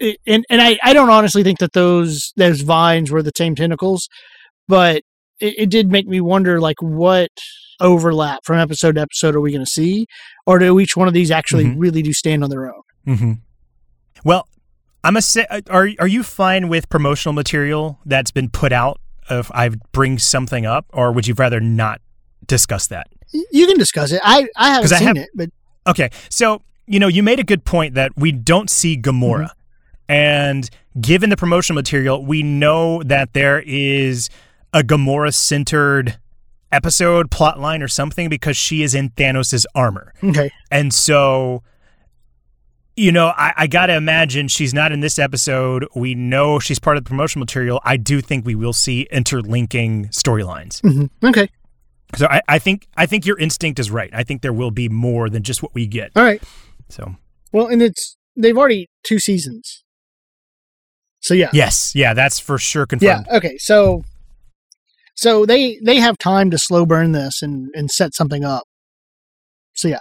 It, and and I, I don't honestly think that those those vines were the same tentacles, but it, it did make me wonder like what overlap from episode to episode are we going to see, or do each one of these actually Mhm. really do stand on their own? Well, I'm a say. Uh, are are you fine with promotional material that's been put out? If I bring something up, or would you rather not discuss that? You can discuss it. I I haven't 'Cause I seen have- it, but Okay, so you know you made a good point that we don't see Gamora, mm-hmm. and given the promotional material, we know that there is a Gamora centered episode, plot line, or something because she is in Thanos' armor. okay, And so, you know, I, I got to imagine she's not in this episode. We know she's part of the promotional material. I do think we will see interlinking storylines. hmm okay, So I, I think I think your instinct is right. I think there will be more than just what we get. all right. So Well, and it's they've already two seasons, so yeah, yes, yeah, that's for sure confirmed. yeah. Okay, so so they they have time to slow burn this and and set something up. So yeah,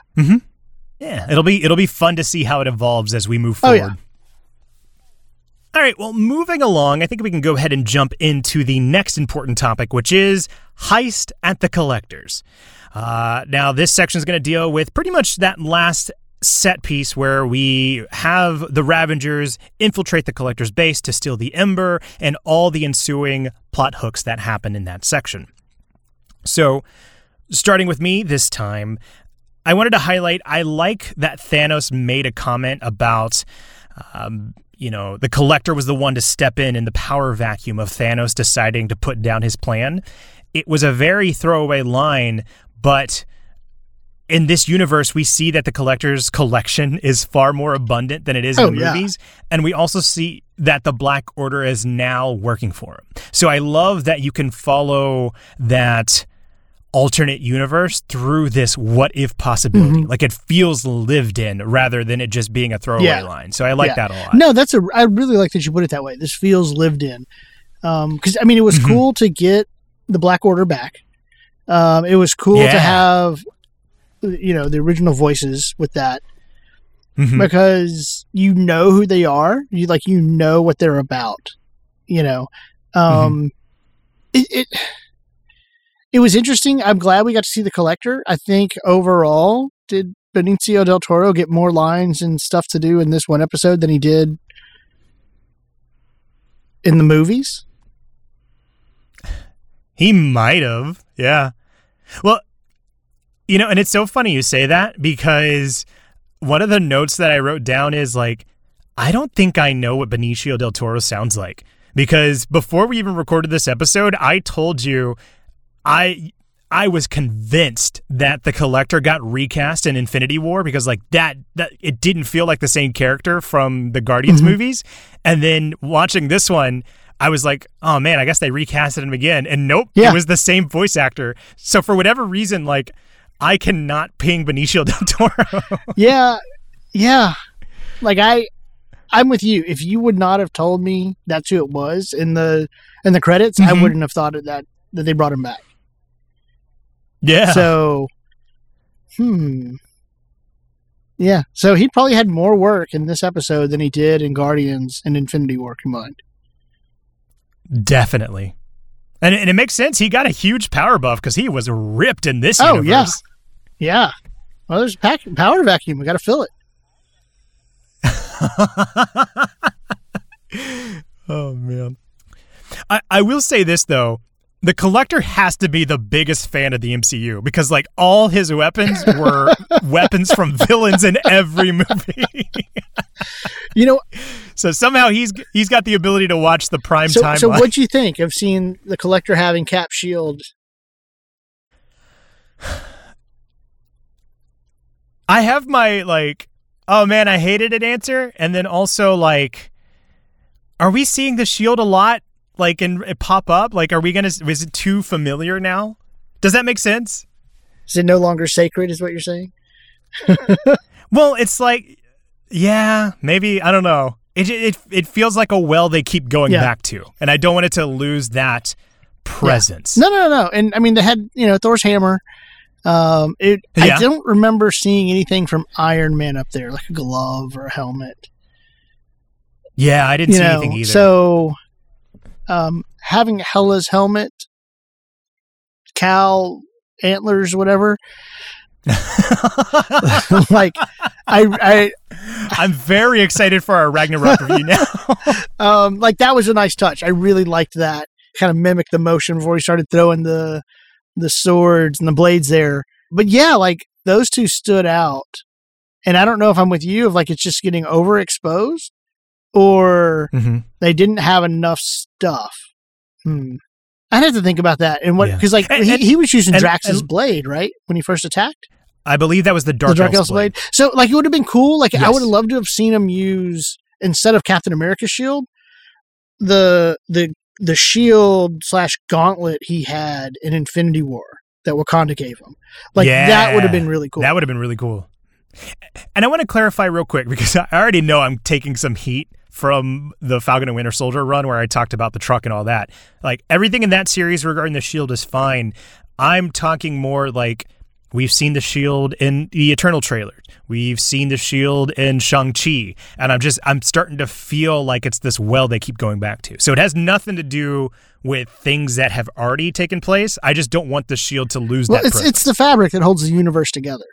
Yeah, it'll be it'll be fun to see how it evolves as we move Oh, forward. yeah. All right, well, moving along, I think we can go ahead and jump into the next important topic, which is heist at the collectors. Uh, now, this section is going to deal with pretty much that last set piece where we have the Ravengers infiltrate the collector's base to steal the Ember and all the ensuing plot hooks that happen in that section. So, starting with me this time, I wanted to highlight I like that Thanos made a comment about, um, you know, the collector was the one to step in in the power vacuum of Thanos deciding to put down his plan. It was a very throwaway line, but in this universe, we see that the collector's collection is far more abundant than it is Oh, in the yeah. movies. And we also see that the Black Order is now working for him. So I love that you can follow that alternate universe through this what if possibility. Like it feels lived in rather than it just being a throwaway Yeah. line. So I like Yeah. that a lot. No, that's a. I really like that you put it that way. This feels lived in. Um, Because I mean, it was Mhm. cool to get the Black Order back. Um, it was cool Yeah. to have, you know, the original voices with that Mhm. because you know who they are. You like you know what they're about. You know, um, it, it it was interesting. I'm glad we got to see the collector. I think overall, did Benicio del Toro get more lines and stuff to do in this one episode than he did in the movies? He might have. Yeah. Well, you know, and it's so funny you say that because one of the notes that I wrote down is like, I don't think I know what Benicio del Toro sounds like. Because before we even recorded this episode, I told you I I was convinced that the collector got recast in Infinity War because like that that it didn't feel like the same character from the Guardians Mhm. movies. And then watching this one, I was like, oh man, I guess they recasted him again. And nope, Yeah. it was the same voice actor. So for whatever reason, like I cannot ping Benicio del Toro. yeah, yeah. Like I, I'm with you. If you would not have told me that's who it was in the in the credits, I Mhm. wouldn't have thought of that that they brought him back. Yeah. So, hmm. Yeah. So he probably had more work in this episode than he did in Guardians and Infinity War combined. Definitely. And, and it makes sense. He got a huge power buff because he was ripped in this Oh, yeah. universe. Yeah. Well, there's a pack, power vacuum. We got to fill it. oh man. I, I will say this though. The collector has to be the biggest fan of the MCU because like all his weapons were weapons from villains in every movie. You know, so somehow he's he's got the ability to watch the prime so, time. so what do you think of seeing the collector having Cap Shield? I have my like, oh man, I hated it answer, and then also like, are we seeing the shield a lot? Like, and it pop up? Like, are we gonna? Is it too familiar now? Does that make sense? Is it no longer sacred? Is what you're saying? Well, it's like, yeah, maybe I don't know. It it it feels like a well they keep going Yeah. back to, and I don't want it to lose that presence. No, no, no, no. And I mean, they had you know Thor's hammer. Um, it. Yeah. I don't remember seeing anything from Iron Man up there, like a glove or a helmet. Yeah, I didn't you see know, anything either. so um, having Hela's helmet, cow antlers, whatever. like, I, I, I'm very excited for our Ragnarok review now. um, like that was a nice touch. I really liked that. Kind of mimic the motion before he started throwing the the swords and the blades there. But yeah, like those two stood out. And I don't know if I'm with you, of like it's just getting overexposed or mm-hmm. they didn't have enough stuff. Hmm. I'd have to think about that. And what, Yeah. because like And- he, and- he was using and- Drax's blade, right? When he first attacked? I believe that was the Dark, the Dark Elf's Elf's blade. So like it would have been cool. Like I would have loved to have seen him use instead of Captain America's shield, the the the shield slash gauntlet he had in Infinity War that Wakanda gave him. Like that would have been really cool. That would have been really cool. And I want to clarify real quick because I already know I'm taking some heat from the Falcon and Winter Soldier run where I talked about the truck and all that. Like everything in that series regarding the shield is fine. I'm talking more like we've seen the shield in the Eternal trailers. We've seen the shield in Shang-Chi. And I'm just I'm starting to feel like it's this well they keep going back to. So it has nothing to do with things that have already taken place. I just don't want the shield to lose well, that it's it's the fabric that holds the universe together,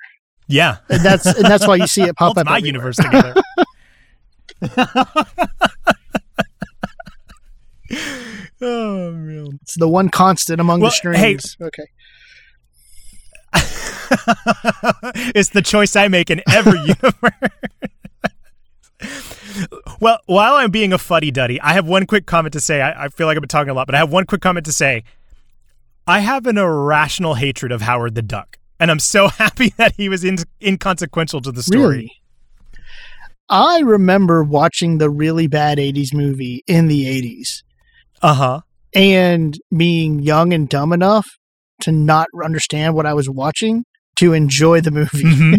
yeah. and that's and that's why you see it pop up. my everywhere. universe together. oh man. It's the one constant among Well, the hey- okay. it's the choice I make in every universe. well, while I'm being a fuddy duddy, I have one quick comment to say. I, I feel like I've been talking a lot, but I have one quick comment to say. I have an irrational hatred of Howard the Duck. And I'm so happy that he was in, inconsequential to the story. Really? I remember watching the really bad 80s movie in the 80s Uh huh. and being young and dumb enough to not understand what I was watching to enjoy the movie. Mhm.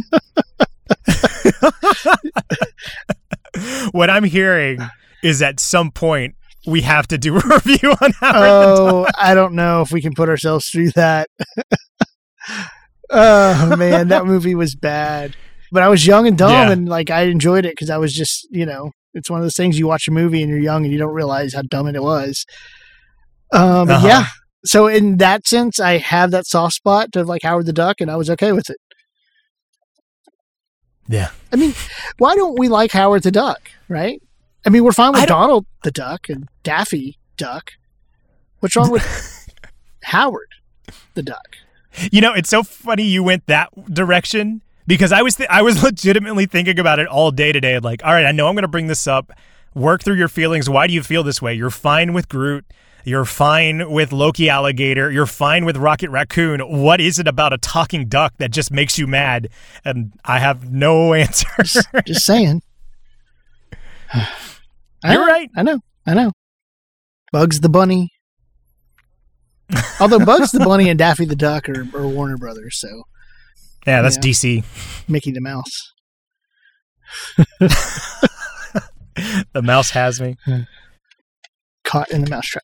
what I'm hearing is at some point we have to do a review on Duck. oh, I don't know if we can put ourselves through that. Oh man, that movie was bad. But I was young and dumb, Yeah. and like I enjoyed it because I was just, you know, it's one of those things you watch a movie and you're young and you don't realize how dumb it was. Um, Uh-huh. yeah. So in that sense, I have that soft spot to like Howard the Duck, and I was okay with it. Yeah. I mean, why don't we like Howard the Duck? Right? I mean, we're fine with Donald the Duck and Daffy Duck. What's wrong with Howard the Duck? You know, it's so funny you went that direction because I was th- I was legitimately thinking about it all day today. Like, all right, I know I'm going to bring this up. Work through your feelings. Why do you feel this way? You're fine with Groot. You're fine with Loki Alligator. You're fine with Rocket Raccoon. What is it about a talking duck that just makes you mad? And I have no answer. Just saying. I You're know, right. I know. I know. Bugs the Bunny. Although Bugs the Bunny and Daffy the Duck are, are Warner Brothers, so Yeah, that's Yeah. DC. Mickey the Mouse. The mouse has me. caught in the mousetrap.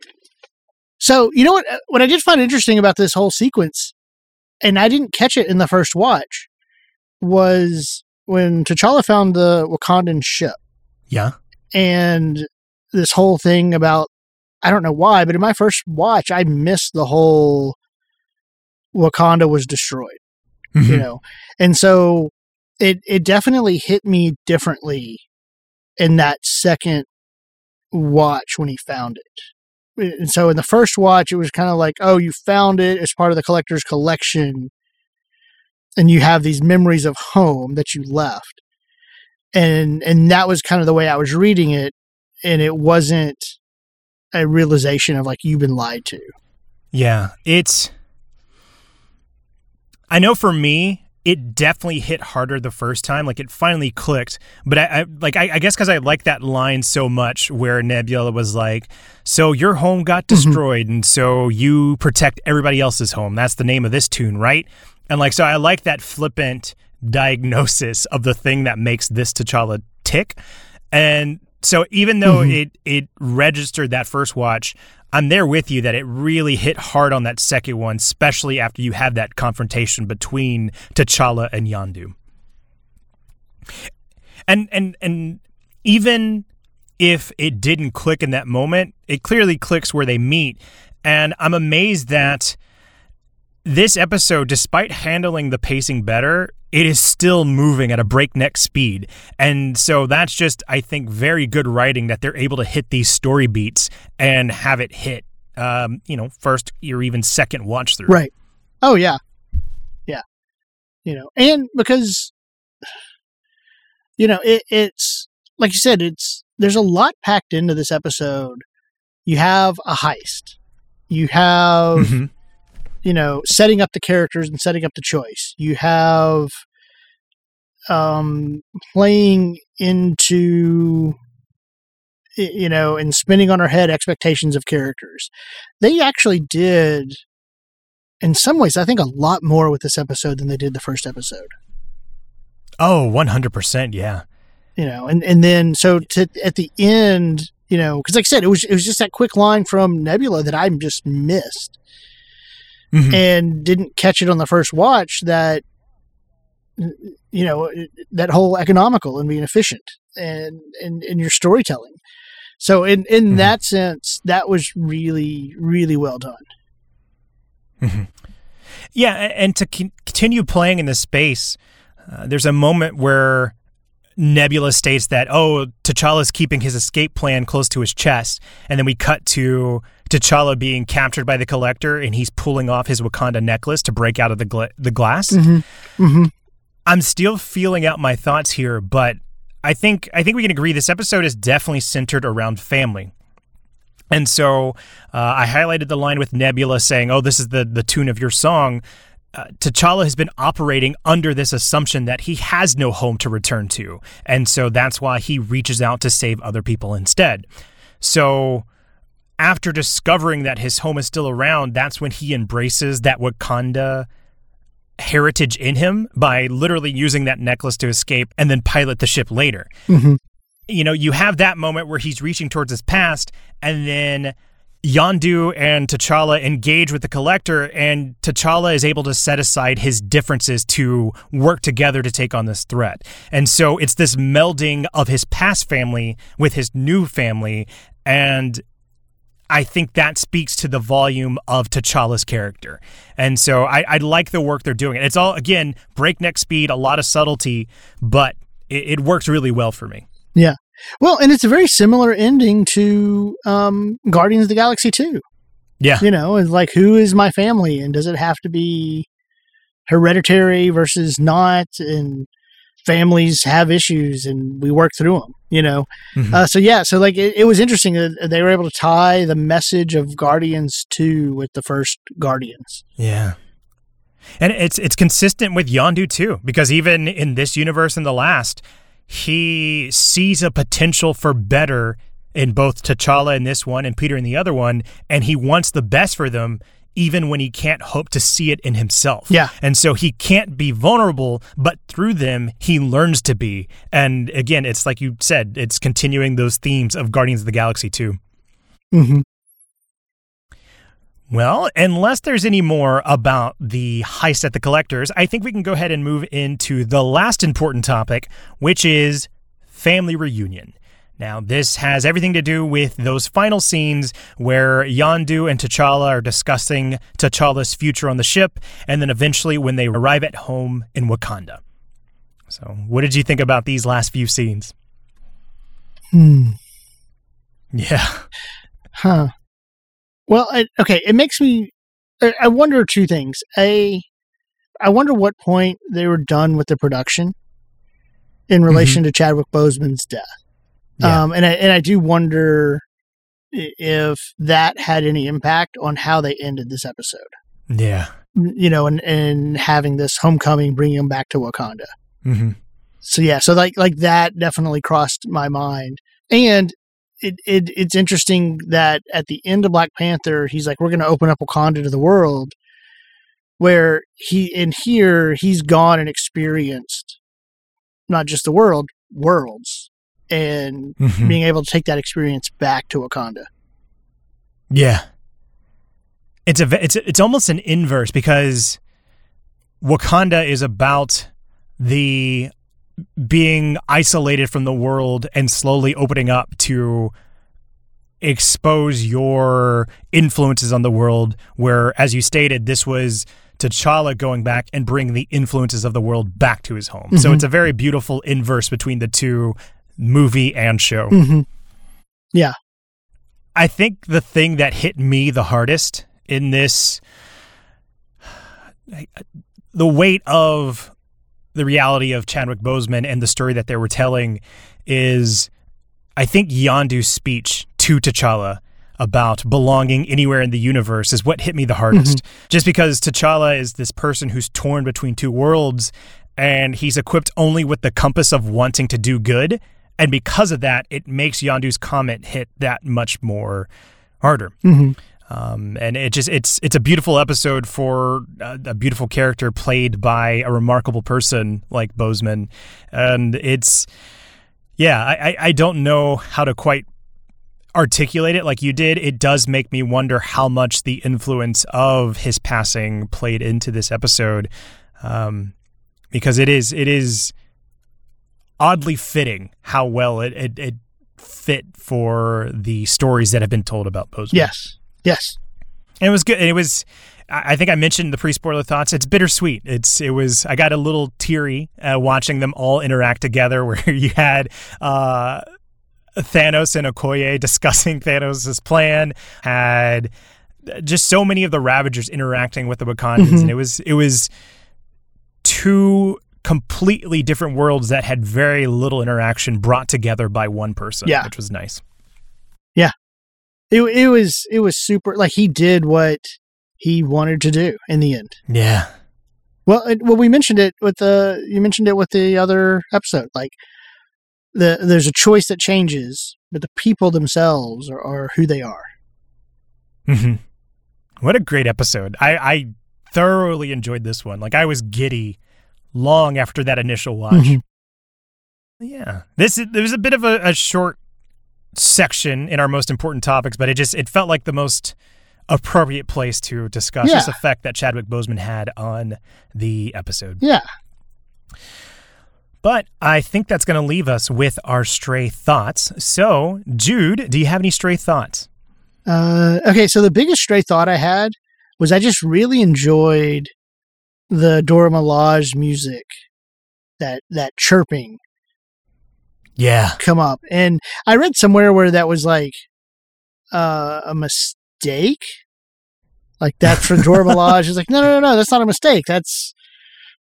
So you know what? uh, What I did find interesting about this whole sequence, and I didn't catch it in the first watch, was when T'Challa found the Wakandan ship Yeah. and this whole thing about I don't know why, but in my first watch, I missed the whole Wakanda was destroyed. you Mhm. know and so it it definitely hit me differently in that second watch when he found it and so in the first watch it was kind of like oh you found it as part of the collector's collection and you have these memories of home that you left and and that was kind of the way i was reading it and it wasn't a realization of like you've been lied to Yeah, it's. I know for me, it definitely hit harder the first time. Like it finally clicked. But I, I like I, I guess because I like that line so much, where Nebula was like, "So your home got mm-hmm. destroyed, and so you protect everybody else's home." That's the name of this tune, right? And like, so I like that flippant diagnosis of the thing that makes this T'Challa tick. And so even though Mhm. it it registered that first watch, I'm there with you that it really hit hard on that second one, especially after you have that confrontation between T'Challa and Yondu. And and and even if it didn't click in that moment, it clearly clicks where they meet. And I'm amazed that this episode, despite handling the pacing better, it is still moving at a breakneck speed. And so that's just, I think, very good writing that they're able to hit these story beats and have it hit, um, you know, first or even second watch through. Right. Oh yeah. Yeah. You know, and because you know, it, it's like you said, it's there's a lot packed into this episode. You have a heist. You have, Mhm. You know, setting up the characters and setting up the choice. You have um playing into you know, and spinning on our head expectations of characters. They actually did in some ways, I think a lot more with this episode than they did the first episode. Oh, 100%. Yeah. You know, and and then so to at the end, you know, because like I said, it was it was just that quick line from Nebula that I just missed Mhm. and didn't catch it on the first watch. That you know that whole economical and being efficient and and in your storytelling. So in in Mhm. that sense, that was really really well done. Yeah, and to con- continue playing in this space, uh, there's a moment where Nebula states that, oh, T'Challa's keeping his escape plan close to his chest. And then we cut to T'Challa being captured by the Collector and he's pulling off his Wakanda necklace to break out of the, gla- the glass. Mm-hmm. Mm-hmm. I'm still feeling out my thoughts here, but I think I think we can agree this episode is definitely centered around family. And so uh, I highlighted the line with Nebula saying, "Oh, this is the the tune of your song." uh, T'Challa has been operating under this assumption that he has no home to return to. And so that's why he reaches out to save other people instead. So after discovering that his home is still around, that's when he embraces that Wakanda heritage in him by literally using that necklace to escape and then pilot the ship later. Mm-hmm. You know, you have that moment where he's reaching towards his past and then Yondu and T'Challa engage with the collector, and T'Challa is able to set aside his differences to work together to take on this threat. And so it's this melding of his past family with his new family. And I think that speaks to the volume of T'Challa's character. And so I, I like the work they're doing. It's all, again, breakneck speed, a lot of subtlety, but it, it works really well for me. Yeah. Well, and it's a very similar ending to um, Guardians of the Galaxy 2. Yeah. You know, it's like, who is my family? And does it have to be hereditary versus not? And families have issues and we work through them, you know? Mhm. Uh, so, yeah. So, like, it, it was interesting that they were able to tie the message of Guardians 2 with the first Guardians. Yeah. And it's it's consistent with Yondu too, because even in this universe and the last, he sees a potential for better in both T'Challa in this one and Peter in the other one, and he wants the best for them even when he can't hope to see it in himself. Yeah. And so he can't be vulnerable, but through them he learns to be. And again, it's like you said, it's continuing those themes of Guardians of the Galaxy too. Mm-hmm. Well, unless there's any more about the heist at the collectors, I think we can go ahead and move into the last important topic, which is family reunion. Now, this has everything to do with those final scenes where Yondu and T'Challa are discussing T'Challa's future on the ship, and then eventually when they arrive at home in Wakanda. So, what did you think about these last few scenes? Hmm. Yeah. Huh. Well, I, okay. It makes me. I I wonder two things. A, I wonder what point they were done with the production in relation to Chadwick Boseman's death. Yeah. Um, and I and I do wonder if that had any impact on how they ended this episode. Yeah. You know, and and having this homecoming, bringing him back to Wakanda. hmm So yeah, so like like that definitely crossed my mind, and it, it it's interesting that at the end of Black Panther, he's like, we're going to open up Wakanda to the world, where he in here he's gone and experienced not just the world, worlds, and Mhm. being able to take that experience back to Wakanda. Yeah. It's a it's it's almost an inverse because Wakanda is about the being isolated from the world and slowly opening up to expose your influences on the world where as you stated this was T'Challa going back and bringing the influences of the world back to his home. So Mhm. it's a very beautiful inverse between the two movie and show. Mm-hmm. I think the thing that hit me the hardest in this, the weight of the reality of Chadwick Boseman and the story that they were telling is, I think Yondu's speech to T'Challa about belonging anywhere in the universe is what hit me the hardest. Just because T'Challa is this person who's torn between two worlds and he's equipped only with the compass of wanting to do good. And because of that, it makes Yondu's comment hit that much more harder. Mm-hmm. Um, and it just it's it's a beautiful episode for a, a beautiful character played by a remarkable person like Boseman, and it's yeah I, I I don't know how to quite articulate it like you did. It does make me wonder how much the influence of his passing played into this episode, um, because it is it is oddly fitting how well it it, it fit for the stories that have been told about Boseman. Yes. Yes. And it was good. It was, I think I mentioned the pre spoiler thoughts. It's bittersweet. It's, it was, I got a little teary uh, watching them all interact together where you had, uh, Thanos and Okoye discussing Thanos' plan, had just so many of the Ravagers interacting with the Wakandans, Mhm. and it was it was two completely different worlds that had very little interaction brought together by one person, Yeah. which was nice. Yeah. It it was it was super like he did what he wanted to do in the end. Yeah, Well, it, well, we mentioned it with the you mentioned it with the other episode. Like the there's a choice that changes, but the people themselves are, are who they are. hmm What a great episode! I, I thoroughly enjoyed this one. Like I was giddy long after that initial watch. Mhm. Yeah, this is, there was a bit of a, a short section in our most important topics, but it just it felt like the most appropriate place to discuss Yeah. this effect that Chadwick Boseman had on the episode. Yeah. But I think that's going to leave us with our stray thoughts. So, Jude, do you have any stray thoughts? Uh, okay, so the biggest stray thought I had was I just really enjoyed the Dora Milaje music, that that chirping Yeah. come up, and I read somewhere where that was like uh, a mistake. Like that's from Dora Milaje. It's like no, no, no, no, that's not a mistake. That's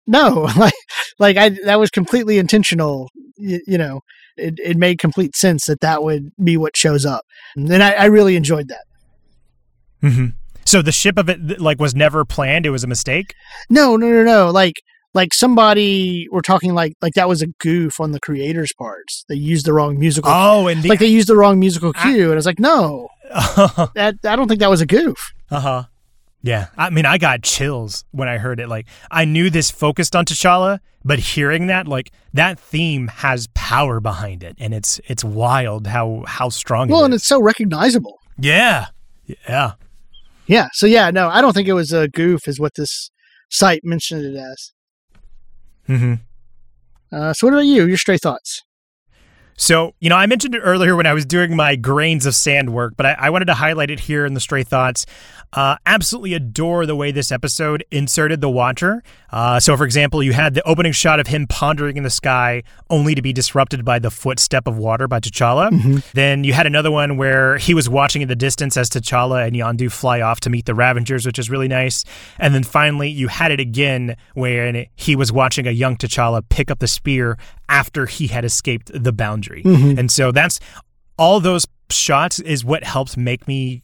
no, like like I that was completely intentional. You, you know, it it made complete sense that that would be what shows up, and I, I really enjoyed that. hmm So the ship of it like was never planned. It was a mistake. No, no, no, no. Like like somebody we're talking like like that was a goof on the creators' parts. They used the wrong musical. Oh, and the like they used the wrong musical I- cue, and I was like, no, that I don't think that was a goof. Uh huh. Yeah, I mean, I got chills when I heard it. Like, I knew this focused on T'Challa, but hearing that, like, that theme has power behind it, and it's it's wild how how strong. Well, and it's so recognizable. yeah, yeah. Yeah. So yeah, no, I don't think it was a goof, is what this site mentioned it as. hmm Uh, so what about you? Your stray thoughts? So, you know, I mentioned it earlier when I was doing my grains of sand work, but I, I wanted to highlight it here in the Stray Thoughts. Uh, absolutely adore the way this episode inserted the Watcher. Uh, so, for example, you had the opening shot of him pondering in the sky, only to be disrupted by the footstep of water by T'Challa. Then you had another one where he was watching in the distance as T'Challa and Yondu fly off to meet the Ravengers, which is really nice. And then finally, you had it again when he was watching a young T'Challa pick up the spear after he had escaped the boundary. And so that's all those shots is what helped make me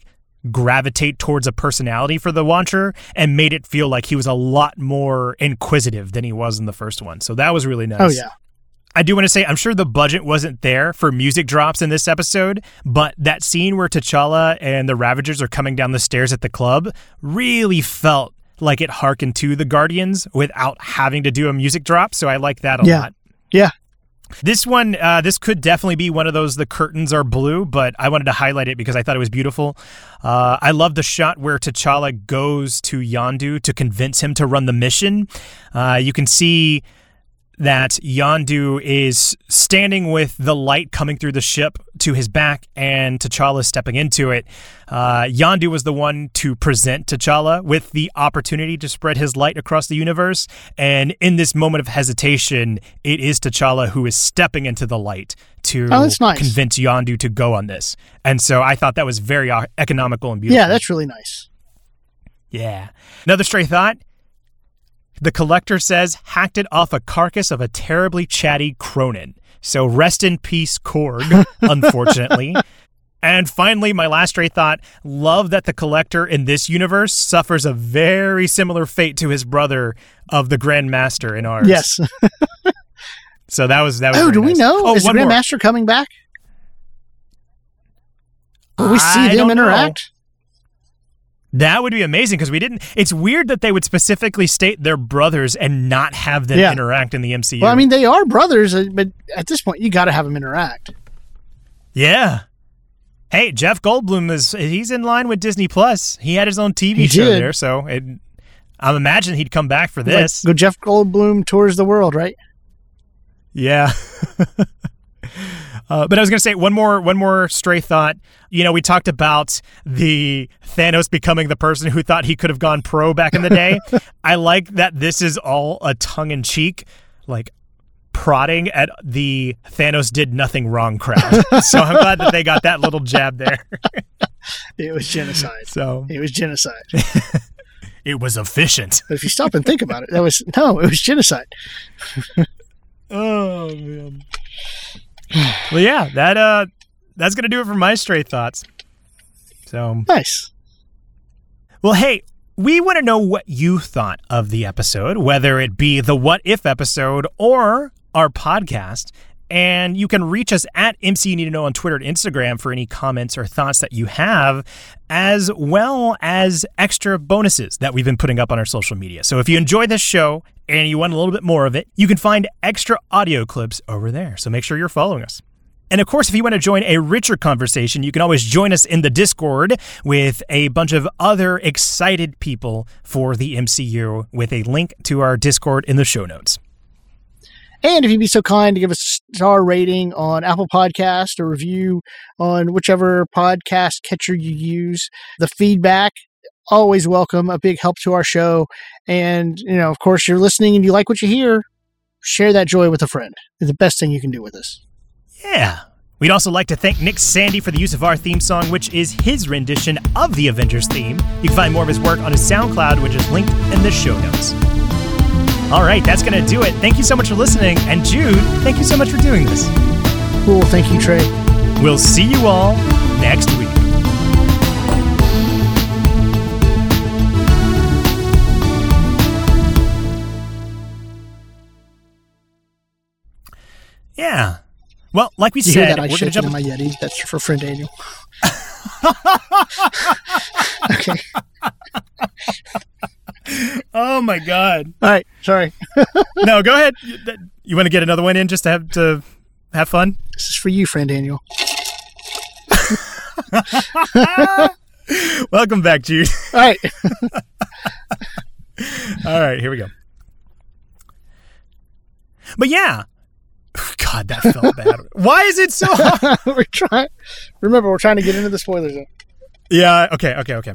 gravitate towards a personality for the Watcher and made it feel like he was a lot more inquisitive than he was in the first one. So that was really oh, nice. Oh yeah. I do want to say, I'm sure the budget wasn't there for music drops in this episode, but that scene where T'Challa and the Ravagers are coming down the stairs at the club really felt like it harkened to the Guardians without having to do a music drop. So I like that a Yeah. lot. Yeah. This one, uh, this could definitely be one of those. The curtains are blue, but I wanted to highlight it because I thought it was beautiful. Uh, I love the shot where T'Challa goes to Yondu to convince him to run the mission. Uh, you can see that Yondu is standing with the light coming through the ship to his back and T'Challa stepping into it. Uh, Yondu was the one to present T'Challa with the opportunity to spread his light across the universe. And in this moment of hesitation, it is T'Challa who is stepping into the light to Oh, nice. convince Yondu to go on this. And so I thought that was very uh, economical and beautiful. Yeah, that's really nice. Yeah. Another stray thought. The collector says hacked it off a carcass of a terribly chatty Kronan. So rest in peace, Korg, unfortunately. And finally, my last stray thought love that the collector in this universe suffers a very similar fate to his brother of the Grand Master in ours. Yes. So that was that was Oh, do we know? Oh, Is the. Grandmaster coming back? Will we see I them don't know. That would be amazing because we didn't. It's weird that they would specifically state they're brothers and not have them Yeah. interact in the MCU. Well, I mean, they are brothers, uh, but at this point, you got to have them interact. Yeah. Hey, Jeff Goldblum is he's in line with Disney Plus. He had his own TV He show did. there, so it, I'm imagining he'd come back for Like, this. go Jeff Goldblum tours the world, right? Yeah. uh, but I was going to say one more one more stray thought. You know, we talked about the Thanos becoming the person who thought he could have gone pro back in the day. I like that this is all a tongue in cheek like prodding at the Thanos did nothing wrong crowd. so I'm glad that they got that little jab there. It was genocide. So It was genocide. it was efficient. But if you stop and think about it, that was no, it was genocide. Oh man. well, yeah, that uh, that's gonna do it for my stray thoughts. So, Nice. well, hey, We want to know what you thought of the episode, whether it be the What If episode or our podcast. And you can reach us at MCU Need to Know on Twitter and Instagram for any comments or thoughts that you have, as well as extra bonuses that we've been putting up on our social media. So if you enjoy this show and you want a little bit more of it, you can find extra audio clips over there. So make sure you're following us. And of course, if you want to join a richer conversation, you can always join us in the Discord with a bunch of other excited people for the MCU with a link to our Discord in the show notes. And if you'd be so kind to give us a star rating on Apple Podcast or review on whichever podcast catcher you use, the feedback always welcome, a big help to our show. And, you know, of course, you're listening and you like what you hear, share that joy with a friend. It's the best thing you can do with us. Yeah. We'd also like to thank Nick Sandy for the use of our theme song, which is his rendition of the Avengers theme. You can find more of his work on his SoundCloud, which is linked in the show notes. All right, that's going to do it. Thank you so much for listening. And Jude, thank you so much for doing this. Cool. Thank you, Trey. We'll see you all next Yeah. Well, like we You said, hear that? I we're going to jump. in my Yeti. That's for friend Daniel. okay. Oh my god. All right. Sorry. No, go ahead. You, you want to get another one in just to have to have fun? This is for you, friend Daniel. Welcome back, Jude. All right. All right, here we go. But yeah. God, that felt bad. Why is it so hard? we're trying. Remember, we're trying to get into the spoiler zone. Yeah, okay, okay, okay.